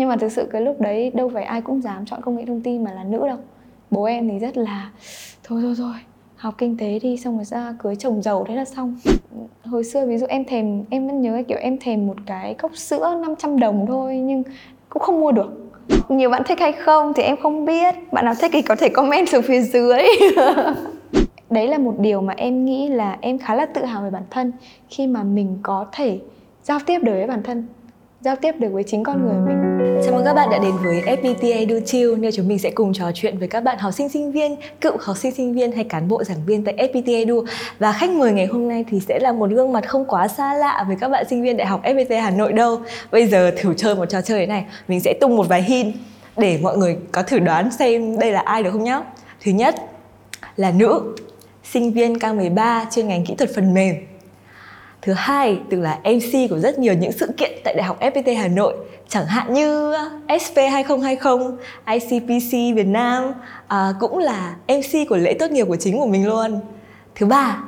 nhưng mà thực sự cái lúc đấy đâu phải ai cũng dám chọn công nghệ thông tin mà là nữ đâu. Bố em thì rất là, thôi thôi thôi, học kinh tế đi, xong rồi ra cưới chồng giàu thế là xong. Hồi xưa ví dụ em thèm, em vẫn nhớ kiểu em thèm một cái cốc sữa 500 đồng thôi, nhưng cũng không mua được. Nhiều bạn thích hay không thì em không biết. Bạn nào thích thì có thể comment xuống phía dưới. Đấy là một điều mà em nghĩ là em khá là tự hào về bản thân khi mà mình có thể giao tiếp được với bản thân giao tiếp được với chính con người mình. Chào mừng các bạn đã đến với FPT Edu Chill nơi chúng mình sẽ cùng trò chuyện với các bạn học sinh sinh viên, cựu học sinh sinh viên hay cán bộ giảng viên tại FPT Edu và khách mời ngày hôm nay thì sẽ là một gương mặt không quá xa lạ với các bạn sinh viên đại học FPT Hà Nội đâu. Bây giờ thử chơi một trò chơi này, mình sẽ tung một vài hint để mọi người có thử đoán xem đây là ai được không nhá. Thứ nhất là nữ, sinh viên K13 chuyên ngành kỹ thuật phần mềm Thứ hai, từng là MC của rất nhiều những sự kiện tại Đại học FPT Hà Nội chẳng hạn như SP 2020, ICPC Việt Nam à, cũng là MC của lễ tốt nghiệp của chính của mình luôn. Thứ ba,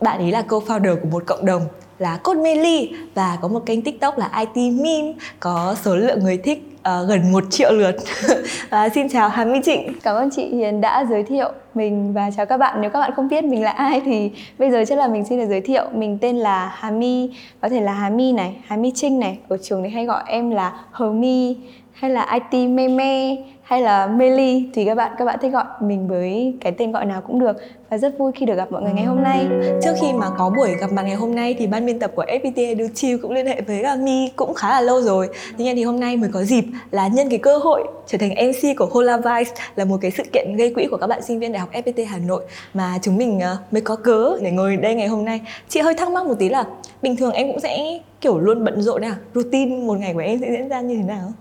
bạn ấy là co-founder của một cộng đồng là Code Meli và có một kênh TikTok là IT Meme có số lượng người thích uh, gần 1 triệu lượt. và xin chào Hà Minh Trịnh. Cảm ơn chị Hiền đã giới thiệu mình và chào các bạn. Nếu các bạn không biết mình là ai thì bây giờ chắc là mình xin được giới thiệu. Mình tên là Hà My, có thể là Hà My này, Hà My Trinh này. Ở trường thì hay gọi em là Hờ My hay là IT Me Me hay là Meli, thì các bạn các bạn thích gọi mình với cái tên gọi nào cũng được và rất vui khi được gặp mọi người ngày hôm nay. Trước khi mà có buổi gặp mặt ngày hôm nay thì ban biên tập của FPT Edu Chill cũng liên hệ với Mi cũng khá là lâu rồi. Tuy nhiên thì hôm nay mới có dịp là nhân cái cơ hội trở thành MC của Hola Vice, là một cái sự kiện gây quỹ của các bạn sinh viên đại học FPT Hà Nội mà chúng mình ờ, mới có cớ để ngồi đây ngày hôm nay. Chị hơi thắc mắc một tí là bình thường em cũng sẽ, kiểu, luôn bận rộn à? Routine một ngày của em sẽ diễn ra như thế nào?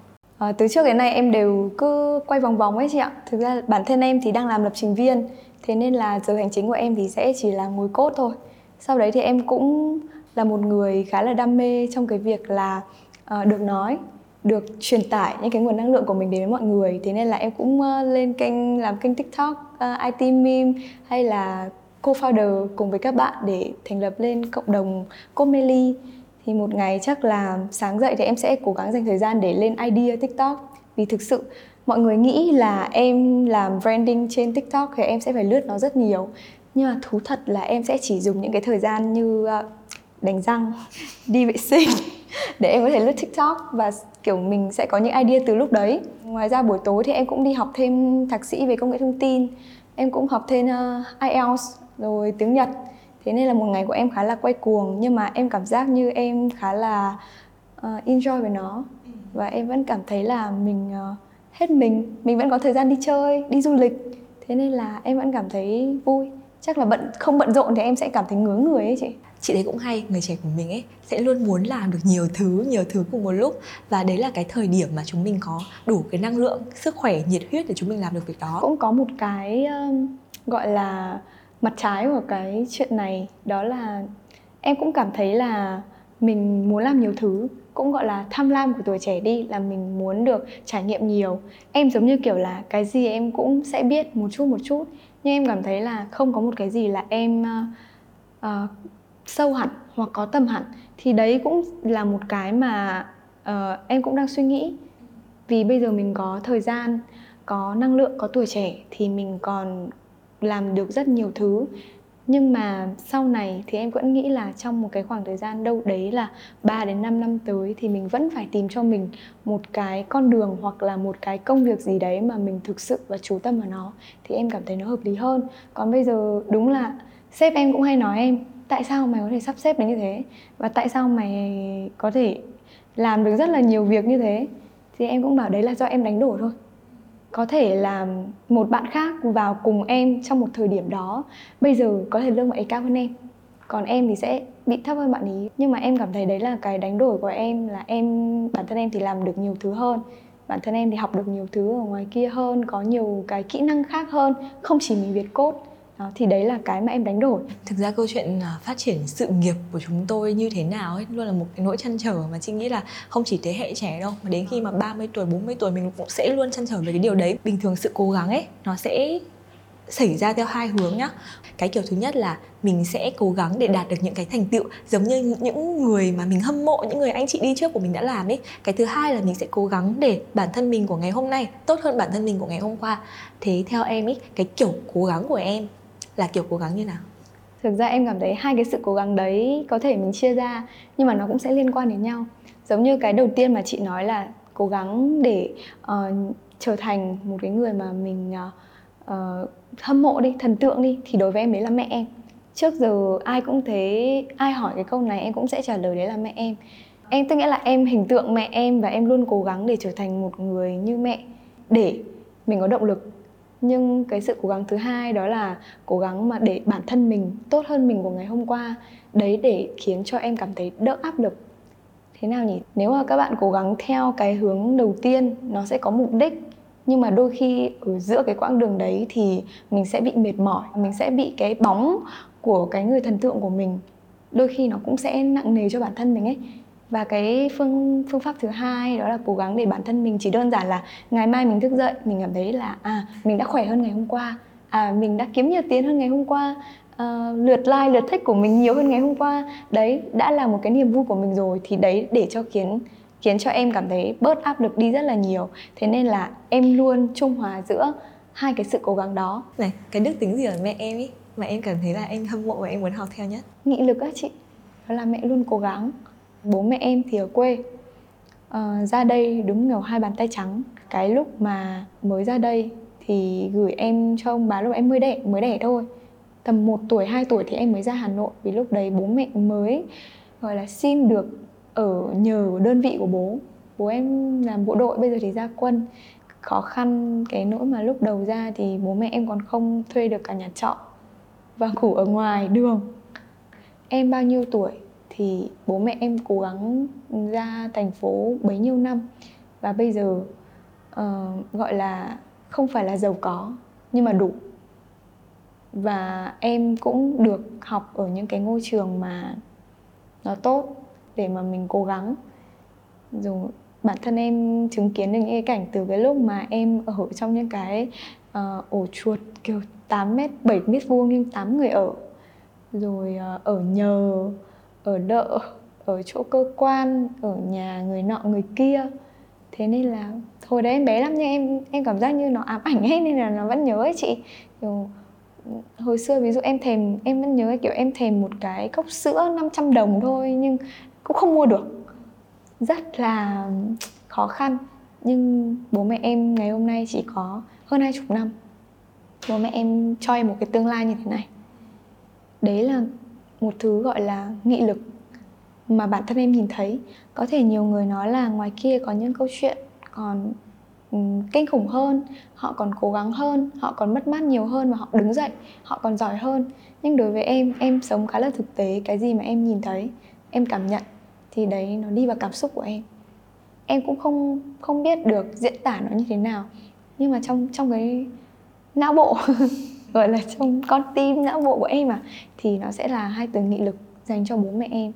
À, từ trước đến nay em đều cứ quay vòng vòng ấy chị ạ. Thực ra bản thân em thì đang làm lập trình viên, thế nên là giờ hành chính của em thì sẽ chỉ là ngồi cốt thôi. Sau đấy thì em cũng là một người khá là đam mê trong cái việc là uh, được nói, được truyền tải những cái nguồn năng lượng của mình đến với mọi người. Thế nên là em cũng uh, lên kênh làm kênh TikTok, uh, IT meme hay là co-founder cùng với các bạn để thành lập lên cộng đồng Comely thì một ngày chắc là sáng dậy thì em sẽ cố gắng dành thời gian để lên idea tiktok. Vì thực sự mọi người nghĩ là em làm branding trên tiktok thì em sẽ phải lướt nó rất nhiều. Nhưng mà thú thật là em sẽ chỉ dùng những cái thời gian như ờ, đánh răng đi vệ sinh để em có thể lướt tiktok và kiểu mình sẽ có những idea từ lúc đấy. Ngoài ra buổi tối thì em cũng đi học thêm thạc sĩ về công nghệ thông tin. Em cũng học thêm uh, ielts rồi tiếng nhật thế nên là một ngày của em khá là quay cuồng nhưng mà em cảm giác như em khá là uh, enjoy với nó. Và em vẫn cảm thấy là mình uh, hết mình mình vẫn có thời gian đi chơi đi du lịch. Thế nên là em vẫn cảm thấy vui. Chắc là bận không bận rộn thì em sẽ cảm thấy ngứa người ấy chị. Chị thấy cũng hay người trẻ của mình ấy sẽ luôn muốn làm được nhiều thứ nhiều thứ cùng một lúc. Và đấy là cái thời điểm mà chúng mình có đủ cái năng lượng sức khỏe nhiệt huyết để chúng mình làm được việc đó. Cũng có một cái um, gọi là mặt trái của cái chuyện này đó là em cũng cảm thấy là mình muốn làm nhiều thứ cũng gọi là tham lam của tuổi trẻ đi là mình muốn được trải nghiệm nhiều. Em giống như kiểu là cái gì em cũng sẽ biết một chút một chút. Nhưng em cảm thấy là không có một cái gì là em uh, uh, sâu hẳn hoặc có tầm hẳn. Thì đấy cũng là một cái mà uh, em cũng đang suy nghĩ. Vì bây giờ mình có thời gian có năng lượng có tuổi trẻ thì mình còn làm được rất nhiều thứ. Nhưng mà sau này thì em vẫn nghĩ là trong một cái khoảng thời gian đâu đấy là 3 đến 5 năm tới thì mình vẫn phải tìm cho mình một cái con đường hoặc là một cái công việc gì đấy mà mình thực sự và chú tâm vào nó, thì em cảm thấy nó hợp lý hơn. Còn bây giờ đúng là sếp em cũng hay nói em, tại sao mày có thể sắp xếp được như thế? Và tại sao mày có thể làm được rất là nhiều việc như thế? Thì em cũng bảo đấy là do em đánh đổi thôi có thể là một bạn khác vào cùng em trong một thời điểm đó. Bây giờ có thể lương bạn ấy cao hơn em. Còn em thì sẽ bị thấp hơn bạn ấy nhưng mà em cảm thấy đấy là cái đánh đổi của em, là em, bản thân em thì làm được nhiều thứ hơn. Bản thân em thì học được nhiều thứ ở ngoài kia hơn, có nhiều cái kỹ năng khác hơn. Không chỉ mình việt cốt đó, thì đấy là cái mà em đánh đổi. Thực ra câu chuyện à, phát triển sự nghiệp của chúng tôi như thế nào ấy luôn là một cái nỗi chăn trở mà chị nghĩ là không chỉ thế hệ trẻ đâu mà đến khi mà 30 tuổi 40 tuổi mình cũng sẽ luôn chăn trở về cái điều đấy. Bình thường sự cố gắng ấy nó sẽ xảy ra theo hai hướng nhá. Cái kiểu thứ nhất là mình sẽ cố gắng để đạt được những cái thành tựu giống như những người mà mình hâm mộ những người anh chị đi trước của mình đã làm ấy. Cái thứ hai là mình sẽ cố gắng để bản thân mình của ngày hôm nay tốt hơn bản thân mình của ngày hôm qua. Thế theo em ấy cái kiểu cố gắng của em là kiểu cố gắng như nào? Thực ra em cảm thấy hai cái sự cố gắng đấy có thể mình chia ra nhưng mà nó cũng sẽ liên quan đến nhau. Giống như cái đầu tiên mà chị nói là cố gắng để uh, trở thành một cái người mà mình uh, uh, hâm mộ đi thần tượng đi thì đối với em đấy là mẹ em. Trước giờ ai cũng thế ai hỏi cái câu này em cũng sẽ trả lời đấy là mẹ em. Em tức nghĩa là em hình tượng mẹ em và em luôn cố gắng để trở thành một người như mẹ để mình có động lực nhưng cái sự cố gắng thứ hai đó là cố gắng mà để bản thân mình, tốt hơn mình của ngày hôm qua, đấy để khiến cho em cảm thấy đỡ áp lực. Thế nào nhỉ? Nếu mà các bạn cố gắng theo cái hướng đầu tiên, nó sẽ có mục đích, nhưng mà đôi khi ở giữa cái quãng đường đấy thì mình sẽ bị mệt mỏi, mình sẽ bị cái bóng của cái người thần tượng của mình. Đôi khi nó cũng sẽ nặng nề cho bản thân mình ấy và cái phương phương pháp thứ hai đó là cố gắng để bản thân mình chỉ đơn giản là ngày mai mình thức dậy mình cảm thấy là à mình đã khỏe hơn ngày hôm qua à mình đã kiếm nhiều tiền hơn ngày hôm qua à, lượt like lượt thích của mình nhiều hơn ngày hôm qua. Đấy đã là một cái niềm vui của mình rồi thì đấy để cho khiến khiến cho em cảm thấy bớt áp lực đi rất là nhiều. Thế nên là em luôn trung hòa giữa hai cái sự cố gắng đó. Này cái đức tính gì ở mẹ em ý mà em cảm thấy là em hâm mộ và em muốn học theo nhất? Nghị lực á chị đó là mẹ luôn cố gắng bố mẹ em thì ở quê. Uh, ra đây đúng kiểu hai bàn tay trắng. Cái lúc mà mới ra đây thì gửi em cho ông bà lúc em mới đẻ mới đẻ thôi. Tầm 1 tuổi 2 tuổi thì em mới ra Hà Nội. Vì lúc đấy bố mẹ mới gọi là xin được ở nhờ đơn vị của bố. Bố em làm bộ đội bây giờ thì ra quân. Khó khăn cái nỗi mà lúc đầu ra thì bố mẹ em còn không thuê được cả nhà trọ và ngủ ở ngoài đường. Em bao nhiêu tuổi? Thì bố mẹ em cố gắng ra thành phố bấy nhiêu năm. Và bây giờ uh, gọi là không phải là giàu có nhưng mà đủ. Và em cũng được học ở những cái ngôi trường mà nó tốt để mà mình cố gắng. Rồi bản thân em chứng kiến được những cái cảnh từ cái lúc mà em ở trong những cái uh, ổ chuột kiểu 8 mét 7 mét vuông nhưng 8 người ở. Rồi uh, ở nhờ ở đợ, ở chỗ cơ quan, ở nhà người nọ người kia. Thế nên là, hồi đấy em bé lắm nhưng em em cảm giác như nó ám ảnh ấy, nên là nó vẫn nhớ ấy chị. Kiểu, hồi xưa ví dụ em thèm, em vẫn nhớ kiểu em thèm một cái cốc sữa 500 đồng thôi nhưng cũng không mua được. Rất là khó khăn. Nhưng bố mẹ em ngày hôm nay chỉ có hơn hai chục năm. Bố mẹ em cho em một cái tương lai như thế này. Đấy là một thứ gọi là nghị lực mà bản thân em nhìn thấy. Có thể nhiều người nói là ngoài kia có những câu chuyện còn ừ, kinh khủng hơn, họ còn cố gắng hơn, họ còn mất mát nhiều hơn và họ đứng dậy, họ còn giỏi hơn. Nhưng đối với em em sống khá là thực tế, cái gì mà em nhìn thấy, em cảm nhận thì đấy nó đi vào cảm xúc của em. Em cũng không không biết được diễn tả nó như thế nào, nhưng mà trong trong cái não bộ gọi là trong con tim, não bộ của em mà thì nó sẽ là hai từ nghị lực dành cho bố mẹ em.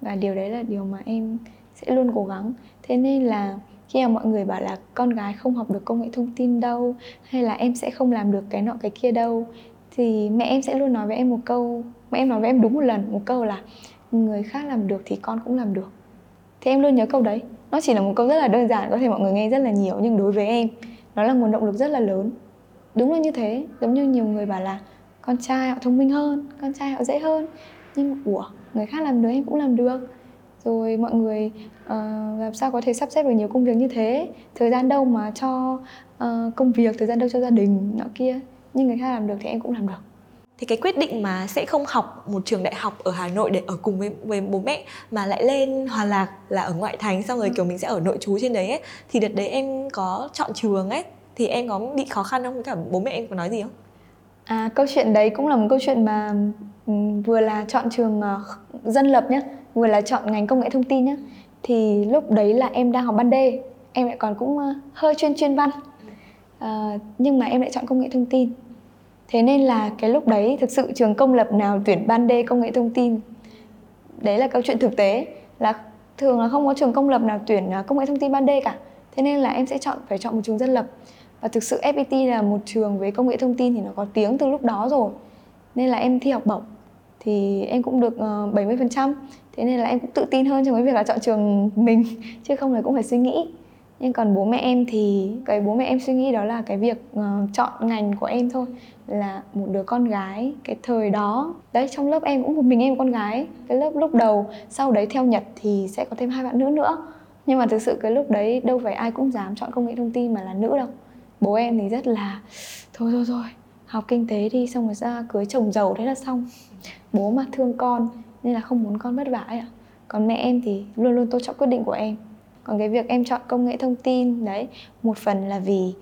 Và điều đấy là điều mà em sẽ luôn cố gắng. Thế nên là khi mà mọi người bảo là con gái không học được công nghệ thông tin đâu, hay là em sẽ không làm được cái nọ cái kia đâu, thì mẹ em sẽ luôn nói với em một câu, mẹ em nói với em đúng một lần, một câu là người khác làm được thì con cũng làm được. Thì em luôn nhớ câu đấy. Nó chỉ là một câu rất là đơn giản, có thể mọi người nghe rất là nhiều, nhưng đối với em, nó là nguồn động lực rất là lớn đúng là như thế. Giống như nhiều người bảo là con trai họ thông minh hơn con trai họ dễ hơn. Nhưng ủa người khác làm được em cũng làm được. Rồi mọi người uh, làm sao có thể sắp xếp được nhiều công việc như thế? Thời gian đâu mà cho uh, công việc thời gian đâu cho gia đình nọ kia. Nhưng người khác làm được thì em cũng làm được. Thì cái quyết định mà sẽ không học một trường đại học ở Hà Nội để ở cùng với, với bố mẹ mà lại lên Hòa Lạc là ở ngoại thành xong rồi ừ. kiểu mình sẽ ở nội trú trên đấy ấy thì đợt đấy em có chọn trường ấy thì em có bị khó khăn không với cả bố mẹ em có nói gì không? À câu chuyện đấy cũng là một câu chuyện mà ừ, vừa là chọn trường uh, dân lập nhá, vừa là chọn ngành công nghệ thông tin nhá. Thì lúc đấy là em đang học ban D, em lại còn cũng uh, hơi chuyên chuyên văn. Uh, nhưng mà em lại chọn công nghệ thông tin thế nên là cái lúc đấy thực sự trường công lập nào tuyển ban D công nghệ thông tin đấy là câu chuyện thực tế là thường là không có trường công lập nào tuyển công nghệ thông tin ban D cả thế nên là em sẽ chọn phải chọn một trường dân lập. Và thực sự FPT là một trường với công nghệ thông tin thì nó có tiếng từ lúc đó rồi. Nên là em thi học bổng thì em cũng được ờ, 70% thế nên là em cũng tự tin hơn trong cái việc là chọn trường mình chứ không là cũng phải suy nghĩ. Nhưng còn bố mẹ em thì cái bố mẹ em suy nghĩ đó là cái việc uh, chọn ngành của em thôi là một đứa con gái cái thời đó. Đấy trong lớp em cũng một mình em con gái. Cái lớp lúc đầu sau đấy theo nhật thì sẽ có thêm hai bạn nữ nữa nhưng mà thực sự cái lúc đấy đâu phải ai cũng dám chọn công nghệ thông tin mà là nữ đâu. Bố em thì rất là thôi thôi thôi học kinh tế đi xong rồi ra cưới chồng giàu thế là xong. Bố mà thương con nên là không muốn con vất vả ấy ạ. Còn mẹ em thì luôn luôn tôn trọng quyết định của em. Còn cái việc em chọn công nghệ thông tin đấy một phần là vì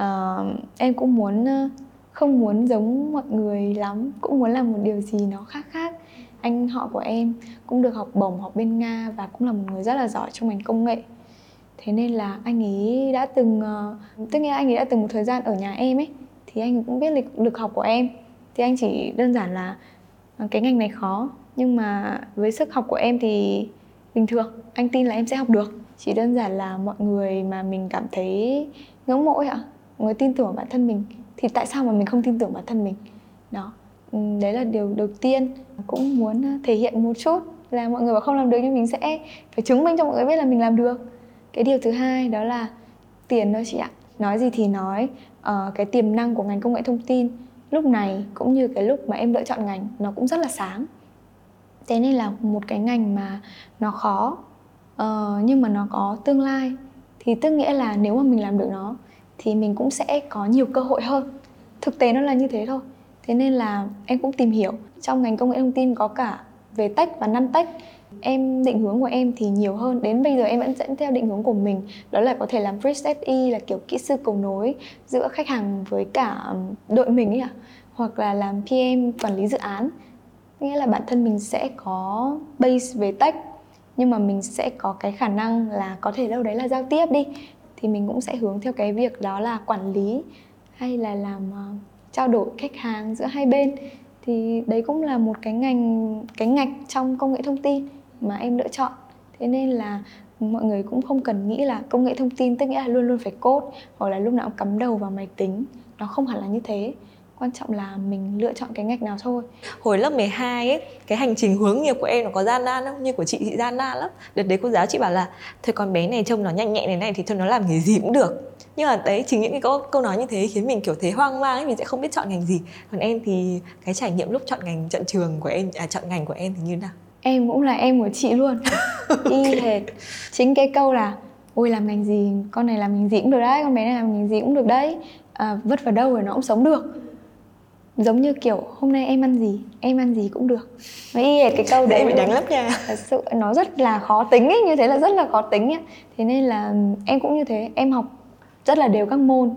uh, em cũng muốn không muốn giống mọi người lắm cũng muốn làm một điều gì nó khác khác anh, họ của em cũng được học bổng học bên nga và cũng là một người rất là giỏi trong ngành công nghệ. Thế nên là anh ấy đã từng ờ, tức nghĩa anh ấy đã từng một thời gian ở nhà em ấy, thì anh cũng biết lịch, lực học của em. Thì anh chỉ đơn giản là ờ, cái ngành này khó, nhưng mà với sức học của em thì bình thường, anh tin là em sẽ học được. Chỉ đơn giản là mọi người mà mình cảm thấy ngưỡng mộ ạ người tin tưởng bản thân mình, thì tại sao mà mình không tin tưởng bản thân mình? Đó đấy là điều đầu tiên. Cũng muốn ờ, thể hiện một chút là mọi người bảo không làm được nhưng mình sẽ phải chứng minh cho mọi người biết là mình làm được. Cái điều thứ hai đó là tiền thôi chị ạ. Nói gì thì nói. Uh, cái tiềm năng của ngành công nghệ thông tin lúc này cũng như cái lúc mà em lựa chọn ngành nó cũng rất là sáng. Thế nên là một cái ngành mà nó khó uh, nhưng mà nó có tương lai thì tức nghĩa là nếu mà mình làm được nó thì mình cũng sẽ có nhiều cơ hội hơn. Thực tế nó là như thế thôi thế nên là em cũng tìm hiểu. Trong ngành công nghệ thông tin có cả về tech và non tech, em định hướng của em thì nhiều hơn. Đến bây giờ em vẫn dẫn theo định hướng của mình, đó là có thể làm pre e là kiểu kỹ sư cầu nối giữa khách hàng với cả đội mình ấy ạ, hoặc là làm PM quản lý dự án. Nghĩa là bản thân mình sẽ có base về tech, nhưng mà mình sẽ có cái khả năng là có thể đâu đấy là giao tiếp đi. Thì mình cũng sẽ hướng theo cái việc đó là quản lý hay là làm ờ, trao đổi khách hàng giữa hai bên, thì đấy cũng là một cái ngành, cái ngạch trong công nghệ thông tin mà em lựa chọn. Thế nên là mọi người cũng không cần nghĩ là công nghệ thông tin tức nghĩa là luôn luôn phải cốt hoặc là lúc nào cũng cắm đầu vào máy tính. Nó không hẳn là như thế. Quan trọng là mình lựa chọn cái ngạch nào thôi. Hồi lớp 12 ấy, cái hành trình hướng nghiệp của em nó có gian nan không? Như của chị chị gian nan lắm. Đợt đấy cô giáo chị bảo là, thôi con bé này trông nó nhanh nhẹn này này thì thôi nó làm nghề gì cũng được nhưng mà đấy chính những cái câu, câu nói như thế khiến mình kiểu thấy hoang mang ấy mình sẽ không biết chọn ngành gì. Còn em thì cái trải nghiệm lúc chọn ngành chọn trường của em à chọn ngành của em thì như nào? Em cũng là em của chị luôn. Y hệt. Chính cái câu là ôi làm ngành gì? Con này làm ngành gì cũng được đấy con bé này làm ngành gì cũng được đấy. À, vất vào đâu rồi nó cũng sống được. Giống như kiểu hôm nay em ăn gì em ăn gì cũng được. Và y hệt cái câu đấy. bị đánh lắm nha. Thật sự nó rất là khó tính ấy như thế là rất là khó tính ấy thế nên là em cũng như thế em học rất là đều các môn.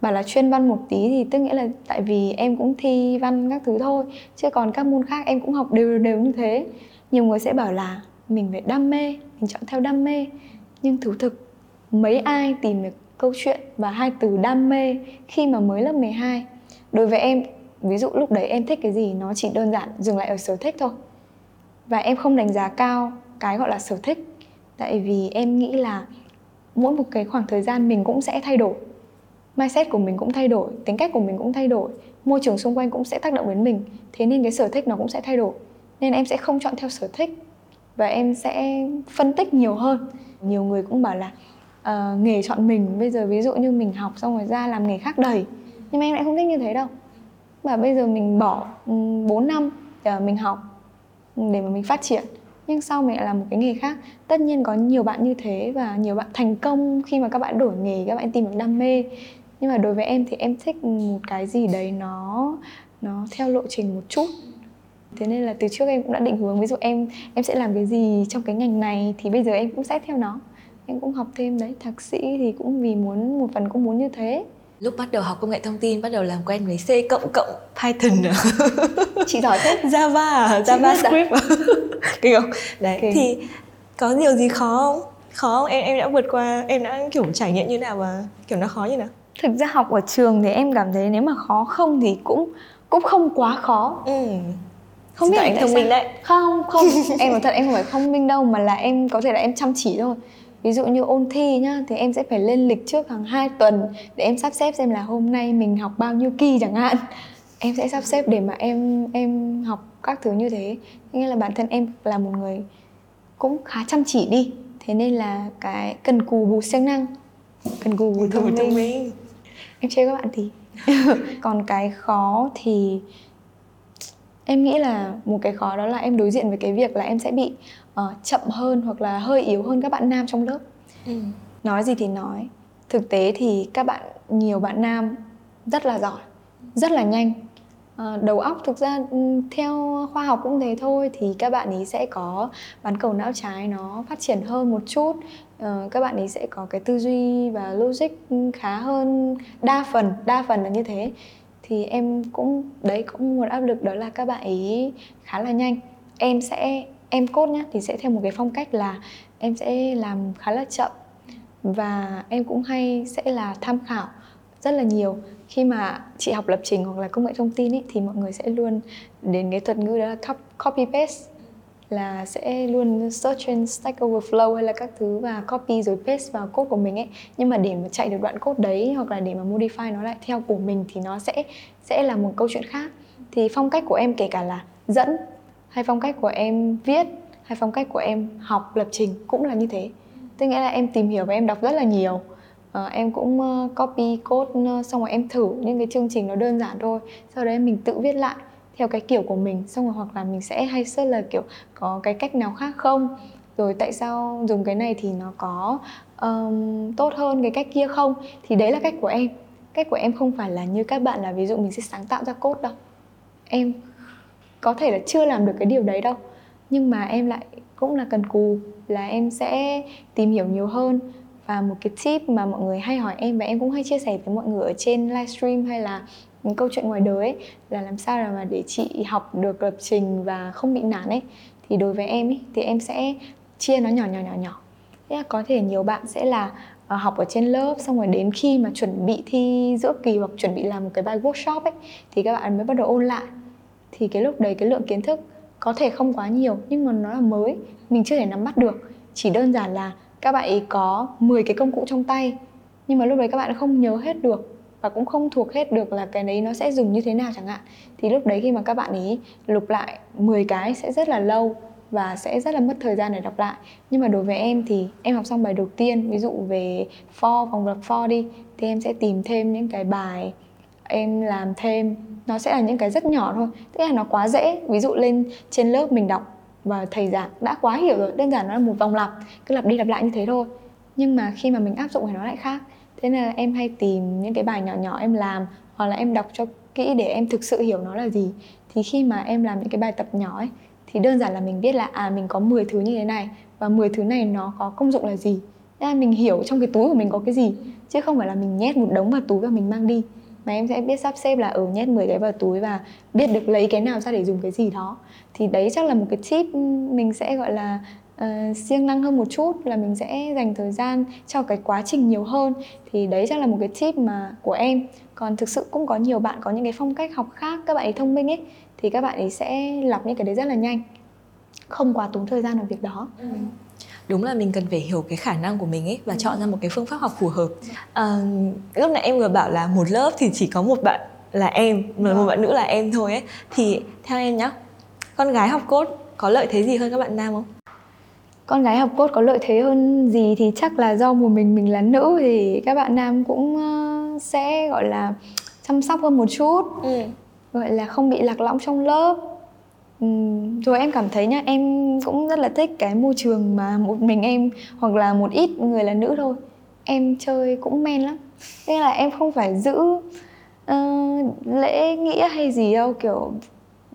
Bảo là chuyên văn một tí thì tức nghĩa là tại vì em cũng thi văn các thứ thôi, chứ còn các môn khác em cũng học đều đều như thế. Nhiều người sẽ bảo là mình phải đam mê, mình chọn theo đam mê. Nhưng thú thực, mấy ai tìm được câu chuyện và hai từ đam mê khi mà mới lớp 12 đối với em, ví dụ lúc đấy em thích cái gì nó chỉ đơn giản dừng lại ở sở thích thôi. Và em không đánh giá cao cái gọi là sở thích, tại vì em nghĩ là mỗi một cái khoảng thời gian mình cũng sẽ thay đổi. Mindset của mình cũng thay đổi tính cách của mình cũng thay đổi môi trường xung quanh cũng sẽ tác động đến mình. Thế nên cái sở thích nó cũng sẽ thay đổi. Nên em sẽ không chọn theo sở thích và em sẽ phân tích nhiều hơn. Nhiều người cũng bảo là uh, nghề chọn mình bây giờ ví dụ như mình học xong rồi ra làm nghề khác đầy. Nhưng mà em lại không thích như thế đâu. Và bây giờ mình bỏ ừ, 4 năm để mình học để mà mình phát triển nhưng sau mình lại làm một cái nghề khác. Tất nhiên có nhiều bạn như thế và nhiều bạn thành công khi mà các bạn đổi nghề, các bạn tìm được đam mê. Nhưng mà đối với em thì em thích một cái gì đấy nó nó theo lộ trình một chút. Thế nên là từ trước em cũng đã định hướng, ví dụ em em sẽ làm cái gì trong cái ngành này thì bây giờ em cũng sẽ theo nó. Em cũng học thêm đấy, thạc sĩ thì cũng vì muốn, một phần cũng muốn như thế lúc bắt đầu học công nghệ thông tin bắt đầu làm quen với C cộng cộng Python chị giỏi thế. Java à? JavaScript à? kiểu đấy okay. thì có điều gì khó không? Khó không? Em em đã vượt qua em đã kiểu trải nghiệm như nào và kiểu nó khó như nào? Thực ra học ở trường thì em cảm thấy nếu mà khó không thì cũng cũng không quá khó. Ừ. Không biết anh thông minh đấy. Không không. Em nói thật em không phải thông minh đâu mà là em có thể là em chăm chỉ thôi ví dụ như ôn thi nhá thì em sẽ phải lên lịch trước hàng 2 tuần để em sắp xếp xem là hôm nay mình học bao nhiêu kỳ chẳng hạn. Em sẽ sắp xếp để mà em em học các thứ như thế. Nghĩa là bản thân em là một người cũng khá chăm chỉ đi. Thế nên là cái cần cù bù siêng năng cần cù bù thông minh. minh. Em chơi các bạn thì. Còn cái khó thì em nghĩ là một cái khó đó là em đối diện với cái việc là em sẽ bị uh, chậm hơn hoặc là hơi yếu hơn các bạn nam trong lớp. Ừ. nói gì thì nói. Thực tế thì các bạn nhiều bạn nam rất là giỏi rất là nhanh. Uh, đầu óc thực ra ừ, theo khoa học cũng thế thôi thì các bạn ấy sẽ có bán cầu não trái nó phát triển hơn một chút. Uh, các bạn ấy sẽ có cái tư duy và logic khá hơn đa phần đa phần là như thế. Thì em cũng đấy cũng một áp lực đó là các bạn ấy khá là nhanh. Em sẽ em cốt nhá thì sẽ theo một cái phong cách là em sẽ làm khá là chậm. Và em cũng hay sẽ là tham khảo rất là nhiều. Khi mà chị học lập trình hoặc là công nghệ thông tin ấy, thì mọi người sẽ luôn đến cái thuật ngữ đó là copy paste là sẽ luôn search trên Stack Overflow hay là các thứ và copy rồi paste vào code của mình ấy. Nhưng mà để mà chạy được đoạn code đấy hoặc là để mà modify nó lại theo của mình thì nó sẽ sẽ là một câu chuyện khác. Thì phong cách của em kể cả là dẫn hay phong cách của em viết hay phong cách của em học lập trình cũng là như thế. Tức nghĩa là em tìm hiểu và em đọc rất là nhiều. À, em cũng ờ, copy code ờ, xong rồi em thử những cái chương trình nó đơn giản thôi. Sau đấy mình tự viết lại theo cái kiểu của mình. Xong rồi hoặc là mình sẽ hay search là kiểu có cái cách nào khác không? Rồi tại sao dùng cái này thì nó có um, tốt hơn cái cách kia không? Thì đấy là cách của em. Cách của em không phải là như các bạn là ví dụ mình sẽ sáng tạo ra code đâu. Em có thể là chưa làm được cái điều đấy đâu. Nhưng mà em lại cũng là cần cù là em sẽ tìm hiểu nhiều hơn. Và một cái tip mà mọi người hay hỏi em và em cũng hay chia sẻ với mọi người ở trên livestream hay là những câu chuyện ngoài đời ấy là làm sao là mà để chị học được lập trình và không bị nản ấy. Thì đối với em ấy thì em sẽ chia nó nhỏ nhỏ nhỏ nhỏ. Thế có thể nhiều bạn sẽ là uh, học ở trên lớp xong rồi đến khi mà chuẩn bị thi giữa kỳ hoặc chuẩn bị làm một cái bài workshop ấy thì các bạn mới bắt đầu ôn lại thì cái lúc đấy cái lượng kiến thức có thể không quá nhiều, nhưng mà nó là mới. Mình chưa thể nắm bắt được. Chỉ đơn giản là các bạn ấy có 10 cái công cụ trong tay, nhưng mà lúc đấy các bạn không nhớ hết được và cũng không thuộc hết được là cái đấy nó sẽ dùng như thế nào chẳng hạn. Thì lúc đấy khi mà các bạn ấy lục lại 10 cái sẽ rất là lâu và sẽ rất là mất thời gian để đọc lại. Nhưng mà đối với em thì em học xong bài đầu tiên, ví dụ về for vòng lặp for đi, thì em sẽ tìm thêm những cái bài em làm thêm. Nó sẽ là những cái rất nhỏ thôi, tức là nó quá dễ. Ví dụ lên trên lớp mình đọc và thầy giảng đã quá hiểu rồi, đơn giản nó là một vòng lặp, cứ lặp đi lặp lại như thế thôi. Nhưng mà khi mà mình áp dụng thì nó lại khác. Thế là em hay tìm những cái bài nhỏ nhỏ em làm, hoặc là em đọc cho kỹ để em thực sự hiểu nó là gì. Thì khi mà em làm những cái bài tập nhỏ ấy, thì đơn giản là mình biết là à mình có 10 thứ như thế này, và 10 thứ này nó có công dụng là gì. Thế là mình hiểu trong cái túi của mình có cái gì, chứ không phải là mình nhét một đống vào túi và mình mang đi mà em sẽ biết sắp xếp là ở ừ, nhét 10 cái vào túi và biết được lấy cái nào ra để dùng cái gì đó. Thì đấy chắc là một cái tip ừ, mình sẽ gọi là uh, siêng năng hơn một chút là mình sẽ dành thời gian cho cái quá trình nhiều hơn. Thì đấy chắc là một cái tip mà của em. Còn thực sự cũng có nhiều bạn có những cái phong cách học khác các bạn ấy thông minh ấy thì các bạn ấy sẽ lọc những cái đấy rất là nhanh. Không quá tốn thời gian vào việc đó. Ừ đúng là mình cần phải hiểu cái khả năng của mình ấy và ừ. chọn ra một cái phương pháp học phù hợp. À, lúc nãy em vừa bảo là một lớp thì chỉ có một bạn là em mà một bạn nữ là em thôi ấy. Thì theo em nhá con gái học cốt có lợi thế gì hơn các bạn nam không? Con gái học cốt có lợi thế hơn gì thì chắc là do một mình mình là nữ thì các bạn nam cũng sẽ gọi là chăm sóc hơn một chút. Ừ. gọi là không bị lạc lõng trong lớp Ừ, rồi em cảm thấy nhá em cũng rất là thích cái môi trường mà một mình em hoặc là một ít người là nữ thôi. Em chơi cũng men lắm. Nên là em không phải giữ uh, lễ nghĩa hay gì đâu kiểu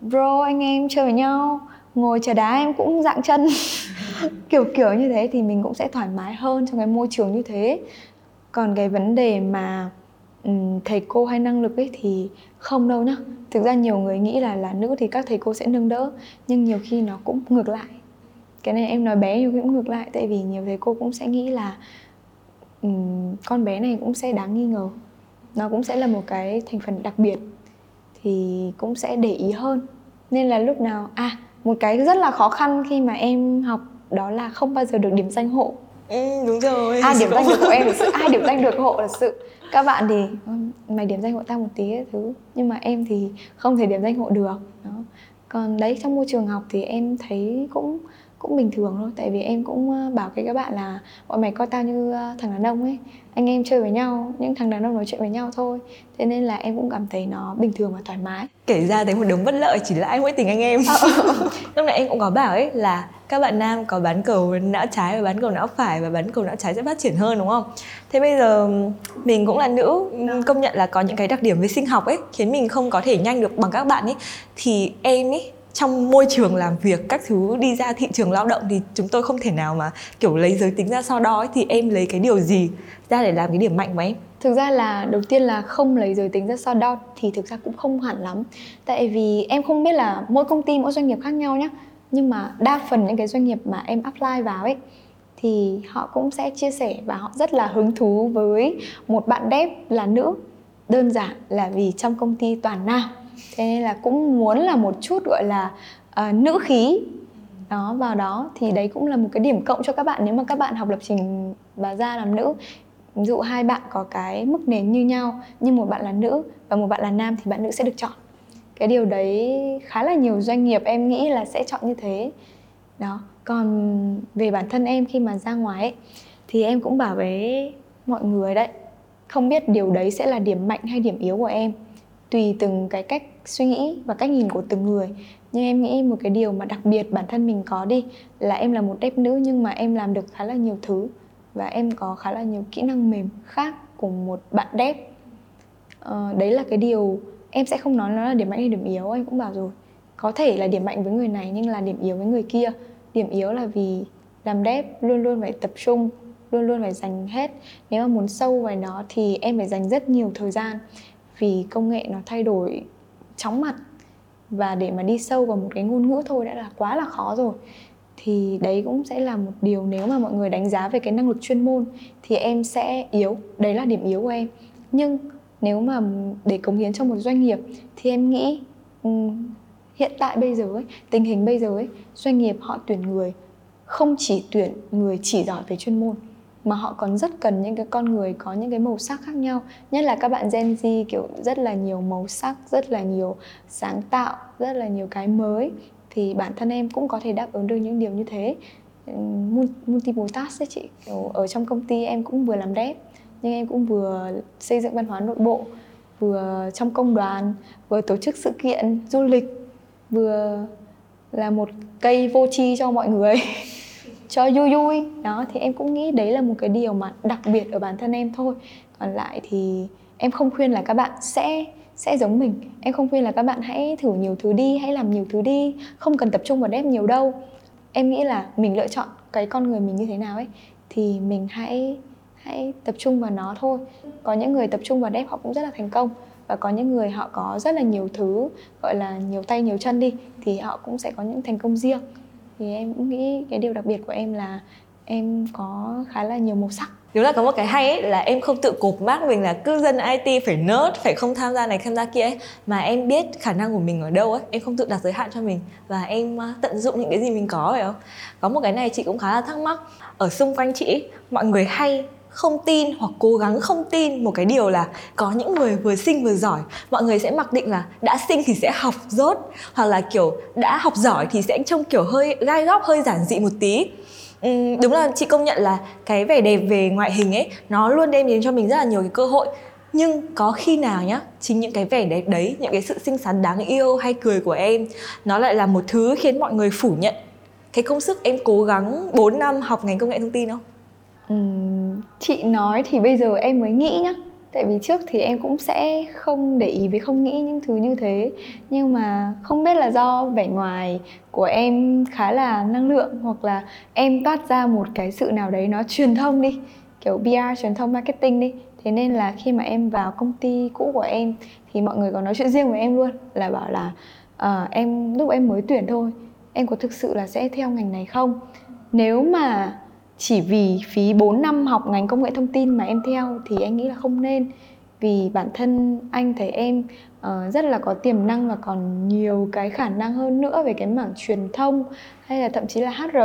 bro anh em chơi với nhau ngồi chờ đá em cũng dạng chân. Kiểu kiểu như thế thì mình cũng sẽ thoải mái hơn trong cái môi trường như thế. Còn cái vấn đề mà Ừ, thầy cô hay năng lực ấy thì không đâu nhá. Thực ra nhiều người nghĩ là là nữ thì các thầy cô sẽ nâng đỡ nhưng nhiều khi nó cũng ngược lại. Cái này em nói bé nhiều khi cũng ngược lại tại vì nhiều thầy cô cũng sẽ nghĩ là um, con bé này cũng sẽ đáng nghi ngờ. Nó cũng sẽ là một cái thành phần đặc biệt thì cũng sẽ để ý hơn. Nên là lúc nào à một cái rất là khó khăn khi mà em học đó là không bao giờ được điểm danh hộ ừ, đúng rồi. Ai điểm danh được hộ em là sự ai điểm danh được hộ là sự các bạn thì ừ, mày điểm danh hộ tao một tí ấy, thứ. Nhưng mà em thì không thể điểm danh hộ được. Đó. Còn đấy trong môi trường học thì em thấy cũng cũng bình thường thôi. Tại vì em cũng ờ, bảo với các bạn là bọn mày coi tao như ờ, thằng đàn ông ấy. Anh em chơi với nhau những thằng đàn ông nói chuyện với nhau thôi. Thế nên là em cũng cảm thấy nó bình thường và thoải mái. Kể ra thấy một đống bất lợi chỉ là anh mỗi tình anh em. Ờ, lúc nãy em cũng có bảo ấy là các bạn nam có bán cầu não trái và bán cầu não phải và bán cầu não trái sẽ phát triển hơn đúng không? Thế bây giờ mình cũng là nữ công nhận là có những cái đặc điểm về sinh học ấy khiến mình không có thể nhanh được bằng các bạn ấy. Thì em ấy trong môi trường làm việc các thứ đi ra thị trường lao động thì chúng tôi không thể nào mà kiểu lấy giới tính ra so đo ấy, thì em lấy cái điều gì ra để làm cái điểm mạnh của em? Thực ra là đầu tiên là không lấy giới tính ra so đo thì thực ra cũng không hẳn lắm. Tại vì em không biết là mỗi công ty mỗi doanh nghiệp khác nhau nhé nhưng mà đa phần những cái doanh nghiệp mà em apply vào ấy thì họ cũng sẽ chia sẻ và họ rất là hứng thú với một bạn dev là nữ. Đơn giản là vì trong công ty toàn nam thế nên là cũng muốn là một chút gọi là uh, nữ khí. Đó vào đó. Thì đấy cũng là một cái điểm cộng cho các bạn. Nếu mà các bạn học lập trình và ra làm nữ ví dụ hai bạn có cái mức nền như nhau nhưng một bạn là nữ và một bạn là nam thì bạn nữ sẽ được chọn. Cái điều đấy khá là nhiều doanh nghiệp em nghĩ là sẽ chọn như thế. Đó. Còn về bản thân em khi mà ra ngoài ấy, thì em cũng bảo với mọi người đấy không biết điều đấy sẽ là điểm mạnh hay điểm yếu của em tùy từng cái cách suy nghĩ và cách nhìn của từng người. Nhưng em nghĩ một cái điều mà đặc biệt bản thân mình có đi là em là một đẹp nữ nhưng mà em làm được khá là nhiều thứ và em có khá là nhiều kỹ năng mềm khác của một bạn đẹp. Ờ, đấy là cái điều em sẽ không nói nó là điểm mạnh hay điểm yếu anh cũng bảo rồi. Có thể là điểm mạnh với người này nhưng là điểm yếu với người kia. Điểm yếu là vì làm đẹp luôn luôn phải tập trung luôn luôn phải dành hết. Nếu mà muốn sâu vào nó thì em phải dành rất nhiều thời gian vì công nghệ nó thay đổi chóng mặt và để mà đi sâu vào một cái ngôn ngữ thôi đã là quá là khó rồi. Thì đấy cũng sẽ là một điều nếu mà mọi người đánh giá về cái năng lực chuyên môn thì em sẽ yếu đấy là điểm yếu của em. Nhưng nếu mà để cống hiến cho một doanh nghiệp thì em nghĩ um, hiện tại bây giờ ấy, tình hình bây giờ ấy, doanh nghiệp họ tuyển người không chỉ tuyển người chỉ giỏi về chuyên môn mà họ còn rất cần những cái con người có những cái màu sắc khác nhau. Nhất là các bạn Gen Z, kiểu, rất là nhiều màu sắc, rất là nhiều sáng tạo, rất là nhiều cái mới, thì bản thân em cũng có thể đáp ứng được những điều như thế. Multiple task ấy chị, kiểu, ở trong công ty em cũng vừa làm dev, nhưng em cũng vừa xây dựng văn hóa nội bộ, vừa trong công đoàn, vừa tổ chức sự kiện, du lịch, vừa là một cây vô tri cho mọi người. cho vui vui. Đó, thì em cũng nghĩ đấy là một cái điều mà đặc biệt ở bản thân em thôi. Còn lại thì em không khuyên là các bạn sẽ sẽ giống mình. Em không khuyên là các bạn hãy thử nhiều thứ đi, hãy làm nhiều thứ đi. Không cần tập trung vào đẹp nhiều đâu. Em nghĩ là mình lựa chọn cái con người mình như thế nào ấy, thì mình hãy hãy tập trung vào nó thôi. Có những người tập trung vào đẹp họ cũng rất là thành công. Và có những người họ có rất là nhiều thứ, gọi là nhiều tay, nhiều chân đi, thì họ cũng sẽ có những thành công riêng thì em cũng nghĩ cái điều đặc biệt của em là em có khá là nhiều màu sắc. Đúng là có một cái hay ấy, là em không tự cột mác mình là cư dân IT phải nerd, phải không tham gia này tham gia kia ấy, mà em biết khả năng của mình ở đâu ấy, em không tự đặt giới hạn cho mình. Và em ờ, tận dụng những cái gì mình có, phải không? Có một cái này chị cũng khá là thắc mắc. Ở xung quanh chị mọi người hay không tin hoặc cố gắng không tin một cái điều là có những người vừa sinh vừa giỏi. Mọi người sẽ mặc định là đã sinh thì sẽ học dốt hoặc là kiểu đã học giỏi thì sẽ trông kiểu hơi gai góc hơi giản dị một tí. Uhm, đúng là chị công nhận là cái vẻ đẹp về ngoại hình ấy nó luôn đem đến cho mình rất là nhiều cái cơ hội. Nhưng có khi nào nhá chính những cái vẻ đẹp đấy những cái sự xinh xắn đáng yêu hay cười của em nó lại là một thứ khiến mọi người phủ nhận cái công sức em cố gắng 4 năm học ngành công nghệ thông tin không? Ừm, chị nói thì bây giờ em mới nghĩ nhá. Tại vì trước thì em cũng sẽ không để ý với không nghĩ những thứ như thế. Nhưng mà không biết là do vẻ ngoài của em khá là năng lượng hoặc là em toát ra một cái sự nào đấy nó truyền thông đi kiểu PR truyền thông marketing đi. Thế nên là khi mà em vào công ty cũ của em thì mọi người có nói chuyện riêng với em luôn là bảo là uh, em lúc em mới tuyển thôi em có thực sự là sẽ theo ngành này không? Nếu mà chỉ vì phí 4 năm học ngành công nghệ thông tin mà em theo thì anh nghĩ là không nên. Vì bản thân anh thấy em uh, rất là có tiềm năng và còn nhiều cái khả năng hơn nữa về cái mảng truyền thông hay là thậm chí là HR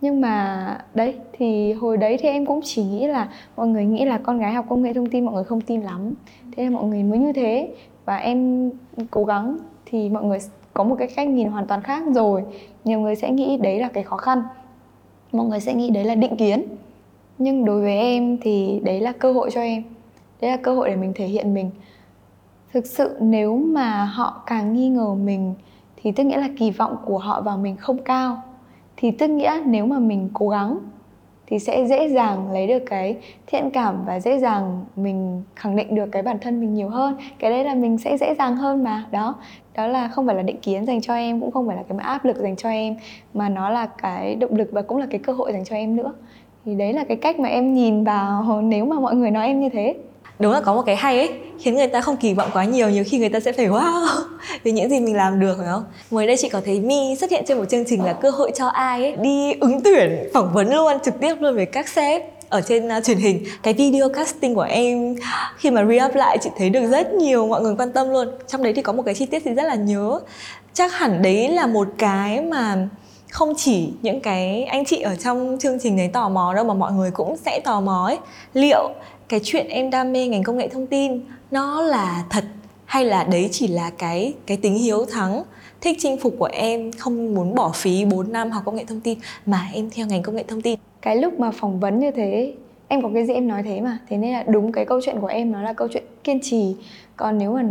nhưng mà đấy thì hồi đấy thì em cũng chỉ nghĩ là mọi người nghĩ là con gái học công nghệ thông tin mọi người không tin lắm. Thế nên mọi người mới như thế. Và em cố gắng thì mọi người có một cái cách nhìn hoàn toàn khác rồi. Nhiều người sẽ nghĩ đấy là cái khó khăn mọi người sẽ nghĩ đấy là định kiến. Nhưng đối với em thì đấy là cơ hội cho em. Đấy là cơ hội để mình thể hiện mình. Thực sự nếu mà họ càng nghi ngờ mình, thì tức nghĩa là kỳ vọng của họ vào mình không cao. Thì tức nghĩa nếu mà mình cố gắng, thì sẽ dễ dàng lấy được cái thiện cảm và dễ dàng mình khẳng định được cái bản thân mình nhiều hơn. Cái đấy là mình sẽ dễ dàng hơn mà, đó đó là không phải là định kiến dành cho em cũng không phải là cái áp lực dành cho em mà nó là cái động lực và cũng là cái cơ hội dành cho em nữa. Thì đấy là cái cách mà em nhìn vào nếu mà mọi người nói em như thế. Đúng là có một cái hay ấy khiến người ta không kỳ vọng quá nhiều nhiều khi người ta sẽ phải wow vì những gì mình làm được phải không? Mới đây chị có thấy mi xuất hiện trên một chương trình là cơ hội cho ai ấy đi ứng tuyển phỏng vấn luôn trực tiếp luôn với các sếp ở trên uh, truyền hình. Cái video casting của em khi mà re-up lại chị thấy được rất nhiều mọi người quan tâm luôn. Trong đấy thì có một cái chi tiết thì rất là nhớ. Chắc hẳn đấy là một cái mà không chỉ những cái anh chị ở trong chương trình đấy tò mò đâu mà mọi người cũng sẽ tò mò ấy. Liệu cái chuyện em đam mê ngành công nghệ thông tin nó là thật hay là đấy chỉ là cái cái tính hiếu thắng thích chinh phục của em không muốn bỏ phí 4 năm học công nghệ thông tin mà em theo ngành công nghệ thông tin? Cái lúc mà phỏng vấn như thế em có cái gì em nói thế mà. Thế nên là đúng cái câu chuyện của em nó là câu chuyện kiên trì. Còn nếu mà